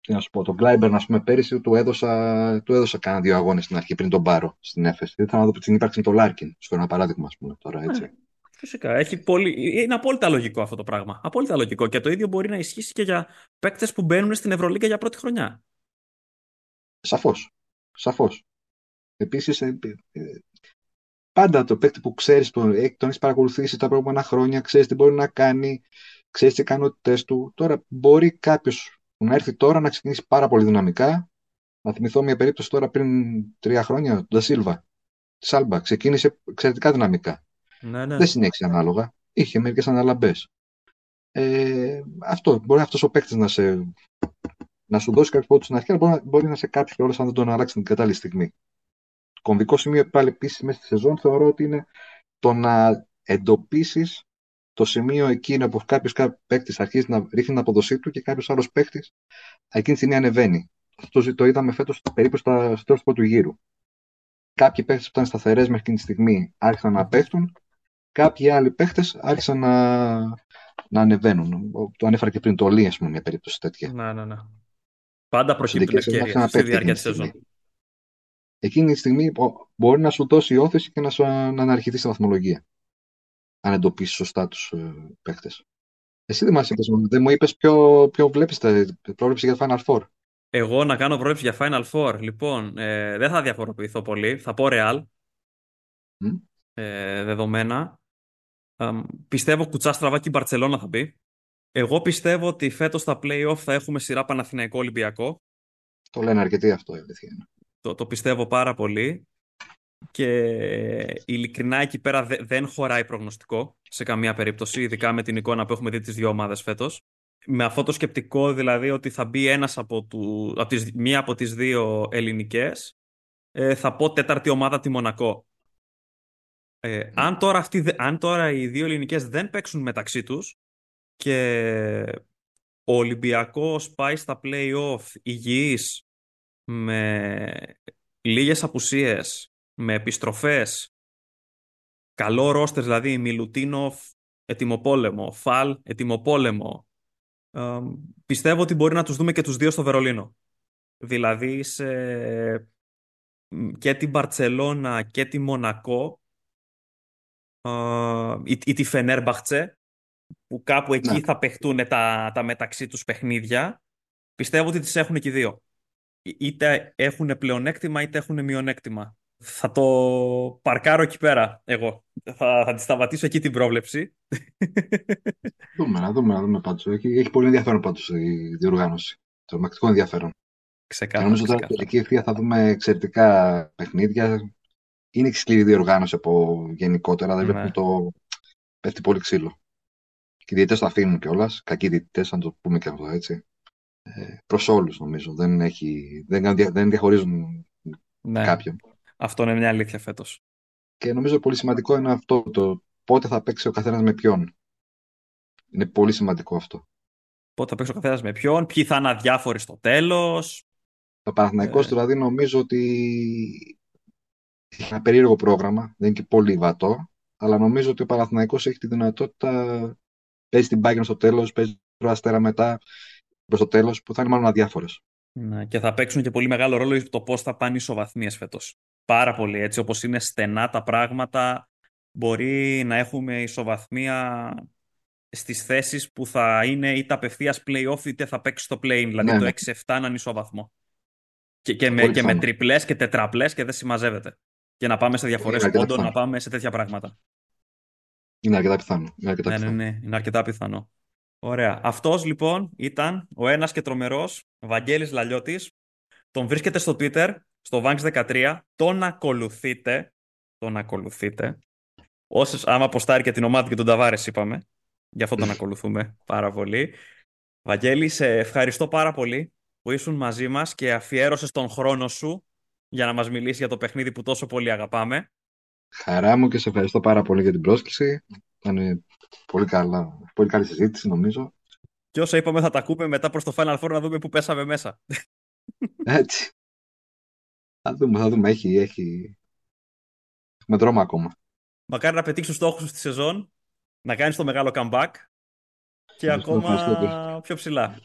Τι να σου πω, τον Κλάιμπερν, ας πούμε, πέρυσι του έδωσα, του έδωσα κάνα δύο αγώνες στην αρχή πριν τον πάρω στην Έφες. Δεν θα να δω την συνύπαρξη με τον Λάρκιν. Σου ένα παράδειγμα, ας πούμε, τώρα έτσι. Ε, Φυσικά. Έχει πολύ... Είναι απόλυτα λογικό αυτό το πράγμα. Απόλυτα λογικό. Και το ίδιο μπορεί να ισχύσει και για παίκτες που μπαίνουν στην Ευρωλίγκα για πρώτη χρονιά. Σαφώς. Σαφώς. Επίσης, ε, ε, πάντα το παίκτη που ξέρεις, τον, τον έχεις παρακολουθήσει τα προηγούμενα χρόνια, ξέρεις τι μπορεί να κάνει, ξέρεις τι ικανότητέ του. Τώρα μπορεί κάποιος που να έρθει τώρα να ξεκινήσει πάρα πολύ δυναμικά. Να θυμηθώ μια περίπτωση τώρα πριν τρία χρόνια, τον Ντασίλβα. τη Άλμπα. Ξεκίνησε εξαιρετικά δυναμικά. Ναι, ναι. Δεν συνέχισε ανάλογα. Είχε μερικές αναλαμπές. Ε, αυτό, μπορεί αυτός ο παίκτης να, σε, να σου δώσει κάποιο πόντου στην αρχή, αλλά μπορεί, να- μπορεί να σε κάψει κιόλα αν δεν τον αλλάξει την κατάλληλη στιγμή. Κομβικό σημείο πάλι επίσης μέσα στη σεζόν θεωρώ ότι είναι το να εντοπίσεις το σημείο εκείνο που κάποιος παίκτης αρχίζει να ρίχνει την αποδοσή του και κάποιος άλλος παίκτης εκείνη τη στιγμή ανεβαίνει. Αυτό το είδαμε φέτος περίπου στα, στο τέλος του πρώτου γύρου. Κάποιοι παίκτες που ήταν σταθερές μέχρι εκείνη τη στιγμή άρχισαν να πέφτουν, κάποιοι άλλοι παίκτες άρχισαν να, να ανεβαίνουν. Το ανέφερα και πριν το Λί, ας πούμε, μια περίπτωση τέτοια. Ναι, ναι, ναι. Πάντα προκύπτουν τελικές σεζόν ευκαιρίες άρχισε να στη πέφτει διάρκεια τη εκείνη τη σεζόν. στιγμή. Εκείνη τη στιγμή ο- μπορεί να σου δώσει όθηση και να, σου, να αναρχηθεί στη βαθμολογία. Αν εντοπίσεις σωστά τους ε, παίκτες. Εσύ δεν μας είπες, δεν μου είπες ποιο, ποιο βλέπεις πρόβλεψη για το Final Four. Εγώ να κάνω πρόβλεψη για Final Four. Λοιπόν, ε, δεν θα διαφοροποιηθώ πολύ. Θα πω Real. Μμ. Ε, δεδομένα. Ε, πιστεύω κουτσά στραβά και η Μπαρτσελώνα θα μπει. Εγώ πιστεύω ότι φέτος στα play-off θα έχουμε σειρά Παναθηναϊκό Ολυμπιακό. Το λένε αρκετοί αυτό, η αλήθεια είναι. Το, το πιστεύω πάρα πολύ. Και ειλικρινά εκεί πέρα δε- δεν χωράει προγνωστικό σε καμία περίπτωση, ειδικά με την εικόνα που έχουμε δει τις δύο ομάδες φέτος. Με αυτό το σκεπτικό δηλαδή ότι θα μπει ένας από, του, από τις, μία από τις δύο ελληνικές, ε, θα πω τέταρτη ομάδα τη Μονακό. Ε, αν, τώρα αυτοί, δε- αν τώρα οι δύο ελληνικές δεν παίξουν μεταξύ τους και ο Ολυμπιακός πάει στα play-off υγιής με λίγες απουσίες, με επιστροφές, καλό ρόστερ δηλαδή Μιλουτίνοφ, ετοιμοπόλεμο, Φαλ, ετοιμοπόλεμο. Ε, πιστεύω ότι μπορεί να τους δούμε και τους δύο στο Βερολίνο. Δηλαδή σε και την Μπαρτσελώνα και τη Μονακό ε, ή, ή τη Φενέρμπαχτσε που κάπου εκεί Ναι. θα παιχτούν τα, τα μεταξύ τους παιχνίδια πιστεύω ότι τις έχουν και οι δύο Εί- είτε έχουν πλεονέκτημα είτε έχουν μειονέκτημα θα το παρκάρω εκεί πέρα εγώ θα, θα τη σταματήσω εκεί την πρόβλεψη Δούμε, να δούμε, να δούμε πάντως. Έχει, έχει πολύ ενδιαφέρον πάντως η διοργάνωση. Τρομακτικό ενδιαφέρον. Και ξεκάθαρα, νομίζω τώρα στην ξεκάθαρα. τελική ευθεία θα δούμε εξαιρετικά παιχνίδια. Είναι και σκληρή διοργάνωση από γενικότερα. Δεν Ναι. βλέπουμε το. Πέφτει πολύ ξύλο. Και οι διαιτητές το αφήνουν κιόλας. Κακοί διαιτητές, αν το πούμε και αυτό έτσι. Ε, Προς όλους νομίζω. Δεν, έχει, δεν, κάνουν δια- δεν διαχωρίζουν ναι, κάποιον. Αυτό είναι μια αλήθεια φέτος Και νομίζω πολύ σημαντικό είναι αυτό. Το πότε θα παίξει ο καθένας με ποιον. Είναι πολύ σημαντικό αυτό. πότε θα παίξει ο καθένας με ποιον ποιοι θα είναι αδιάφοροι στο τέλος Το Παναθηναϊκός Ε. δηλαδή νομίζω ότι έχει ένα περίεργο πρόγραμμα, δεν είναι και πολύ βατό, αλλά νομίζω ότι ο Παναθηναϊκός έχει τη δυνατότητα, παίζει την Bayern στο τέλος, παίζει το Αστέρα μετά προς το τέλος, που θα είναι μάλλον αδιάφορες. Ναι, και θα παίξουν και πολύ μεγάλο ρόλο το πώς θα πάνε οι ισοβαθμίες φέτος. Πάρα πολύ έτσι, όπως είναι στενά τα πράγματα, μπορεί να έχουμε ισοβαθμία στις θέσεις που θα είναι είτε απευθείας play-off είτε θα παίξει στο play-in, δηλαδή Ναι, το ναι. 6-7 να είναι ισοβαθμό. Και, και, με, Πολύ και με πιθανό. τριπλές και τετραπλές και δεν συμμαζεύεται. Και να πάμε σε διαφορές Είναι αρκετά πόντων, να πιθανό. πάμε σε τέτοια πράγματα. Είναι αρκετά πιθανό. Είναι αρκετά Ναι, ναι, πιθανό. ναι, είναι αρκετά πιθανό. Ωραία. Αυτός λοιπόν ήταν ο ένας και τρομερός Βαγγέλης Λαλιώτης. Τον βρίσκεται στο Twitter, στο Vanks13. Τον ακολουθείτε. Τον ακολουθείτε. Όσες, άμα αποστάρει και την ομάδα και τον Ταβάρες είπαμε. Γι' αυτό τον ακολουθούμε πάρα πολύ. Βαγγέλη, σε ευχαριστώ πάρα πολύ που ήσουν μαζί μας και αφιέρωσες τον χρόνο σου για να μας μιλήσεις για το παιχνίδι που τόσο πολύ αγαπάμε. Χαρά μου και σε ευχαριστώ πάρα πολύ για την πρόσκληση. Ήταν πολύ, καλά, πολύ καλή συζήτηση νομίζω. Και όσα είπαμε θα τα ακούμε μετά προς το Final Four να δούμε που πέσαμε μέσα. Έτσι. Θα δούμε, θα δούμε. Έχει, έχει... Έχουμε δρόμο ακόμα. Μακάρι να πετύχεις τους στόχους σου στη σεζόν, να κάνεις το μεγάλο comeback και Ευχαριστώ, ευχαριστώ ακόμα πιο ψηλά.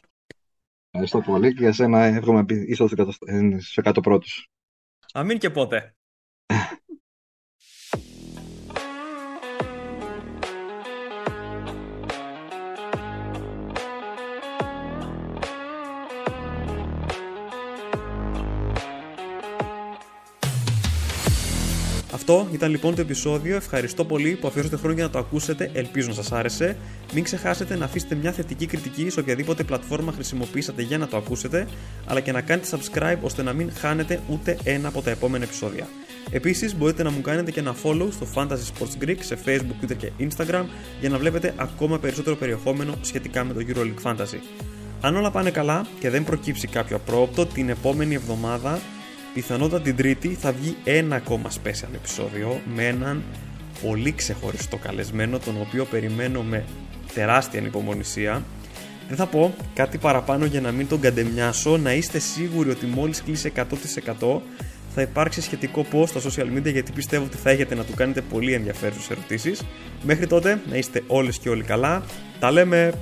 Ευχαριστώ πολύ και για σένα εύχομαι είσοδο στους 100 πρώτους. Αμήν και πότε. Αυτό ήταν λοιπόν το επεισόδιο. Ευχαριστώ πολύ που αφιέρωσατε χρόνο για να το ακούσετε. Ελπίζω να σας άρεσε. Μην ξεχάσετε να αφήσετε μια θετική κριτική σε οποιαδήποτε πλατφόρμα χρησιμοποιήσατε για να το ακούσετε, αλλά και να κάνετε subscribe ώστε να μην χάνετε ούτε ένα από τα επόμενα επεισόδια. Επίσης μπορείτε να μου κάνετε και ένα follow στο Fantasy Sports Greek σε Facebook, Twitter και Instagram για να βλέπετε ακόμα περισσότερο περιεχόμενο σχετικά με το EuroLeague Fantasy. Αν όλα πάνε καλά και δεν προκύψει κάποιο απρόοπτο, την επόμενη εβδομάδα, πιθανότατα την Τρίτη, θα βγει ένα ακόμα special επεισόδιο με έναν πολύ ξεχωριστό καλεσμένο, τον οποίο περιμένω με τεράστια ανυπομονησία. Δεν θα πω κάτι παραπάνω για να μην τον καντεμιάσω, να είστε σίγουροι ότι μόλις κλείσει 100% θα υπάρξει σχετικό post στα social media γιατί πιστεύω ότι θα έχετε να του κάνετε πολύ ενδιαφέρουσες ερωτήσεις. Μέχρι τότε να είστε όλες και όλοι καλά. Τα λέμε!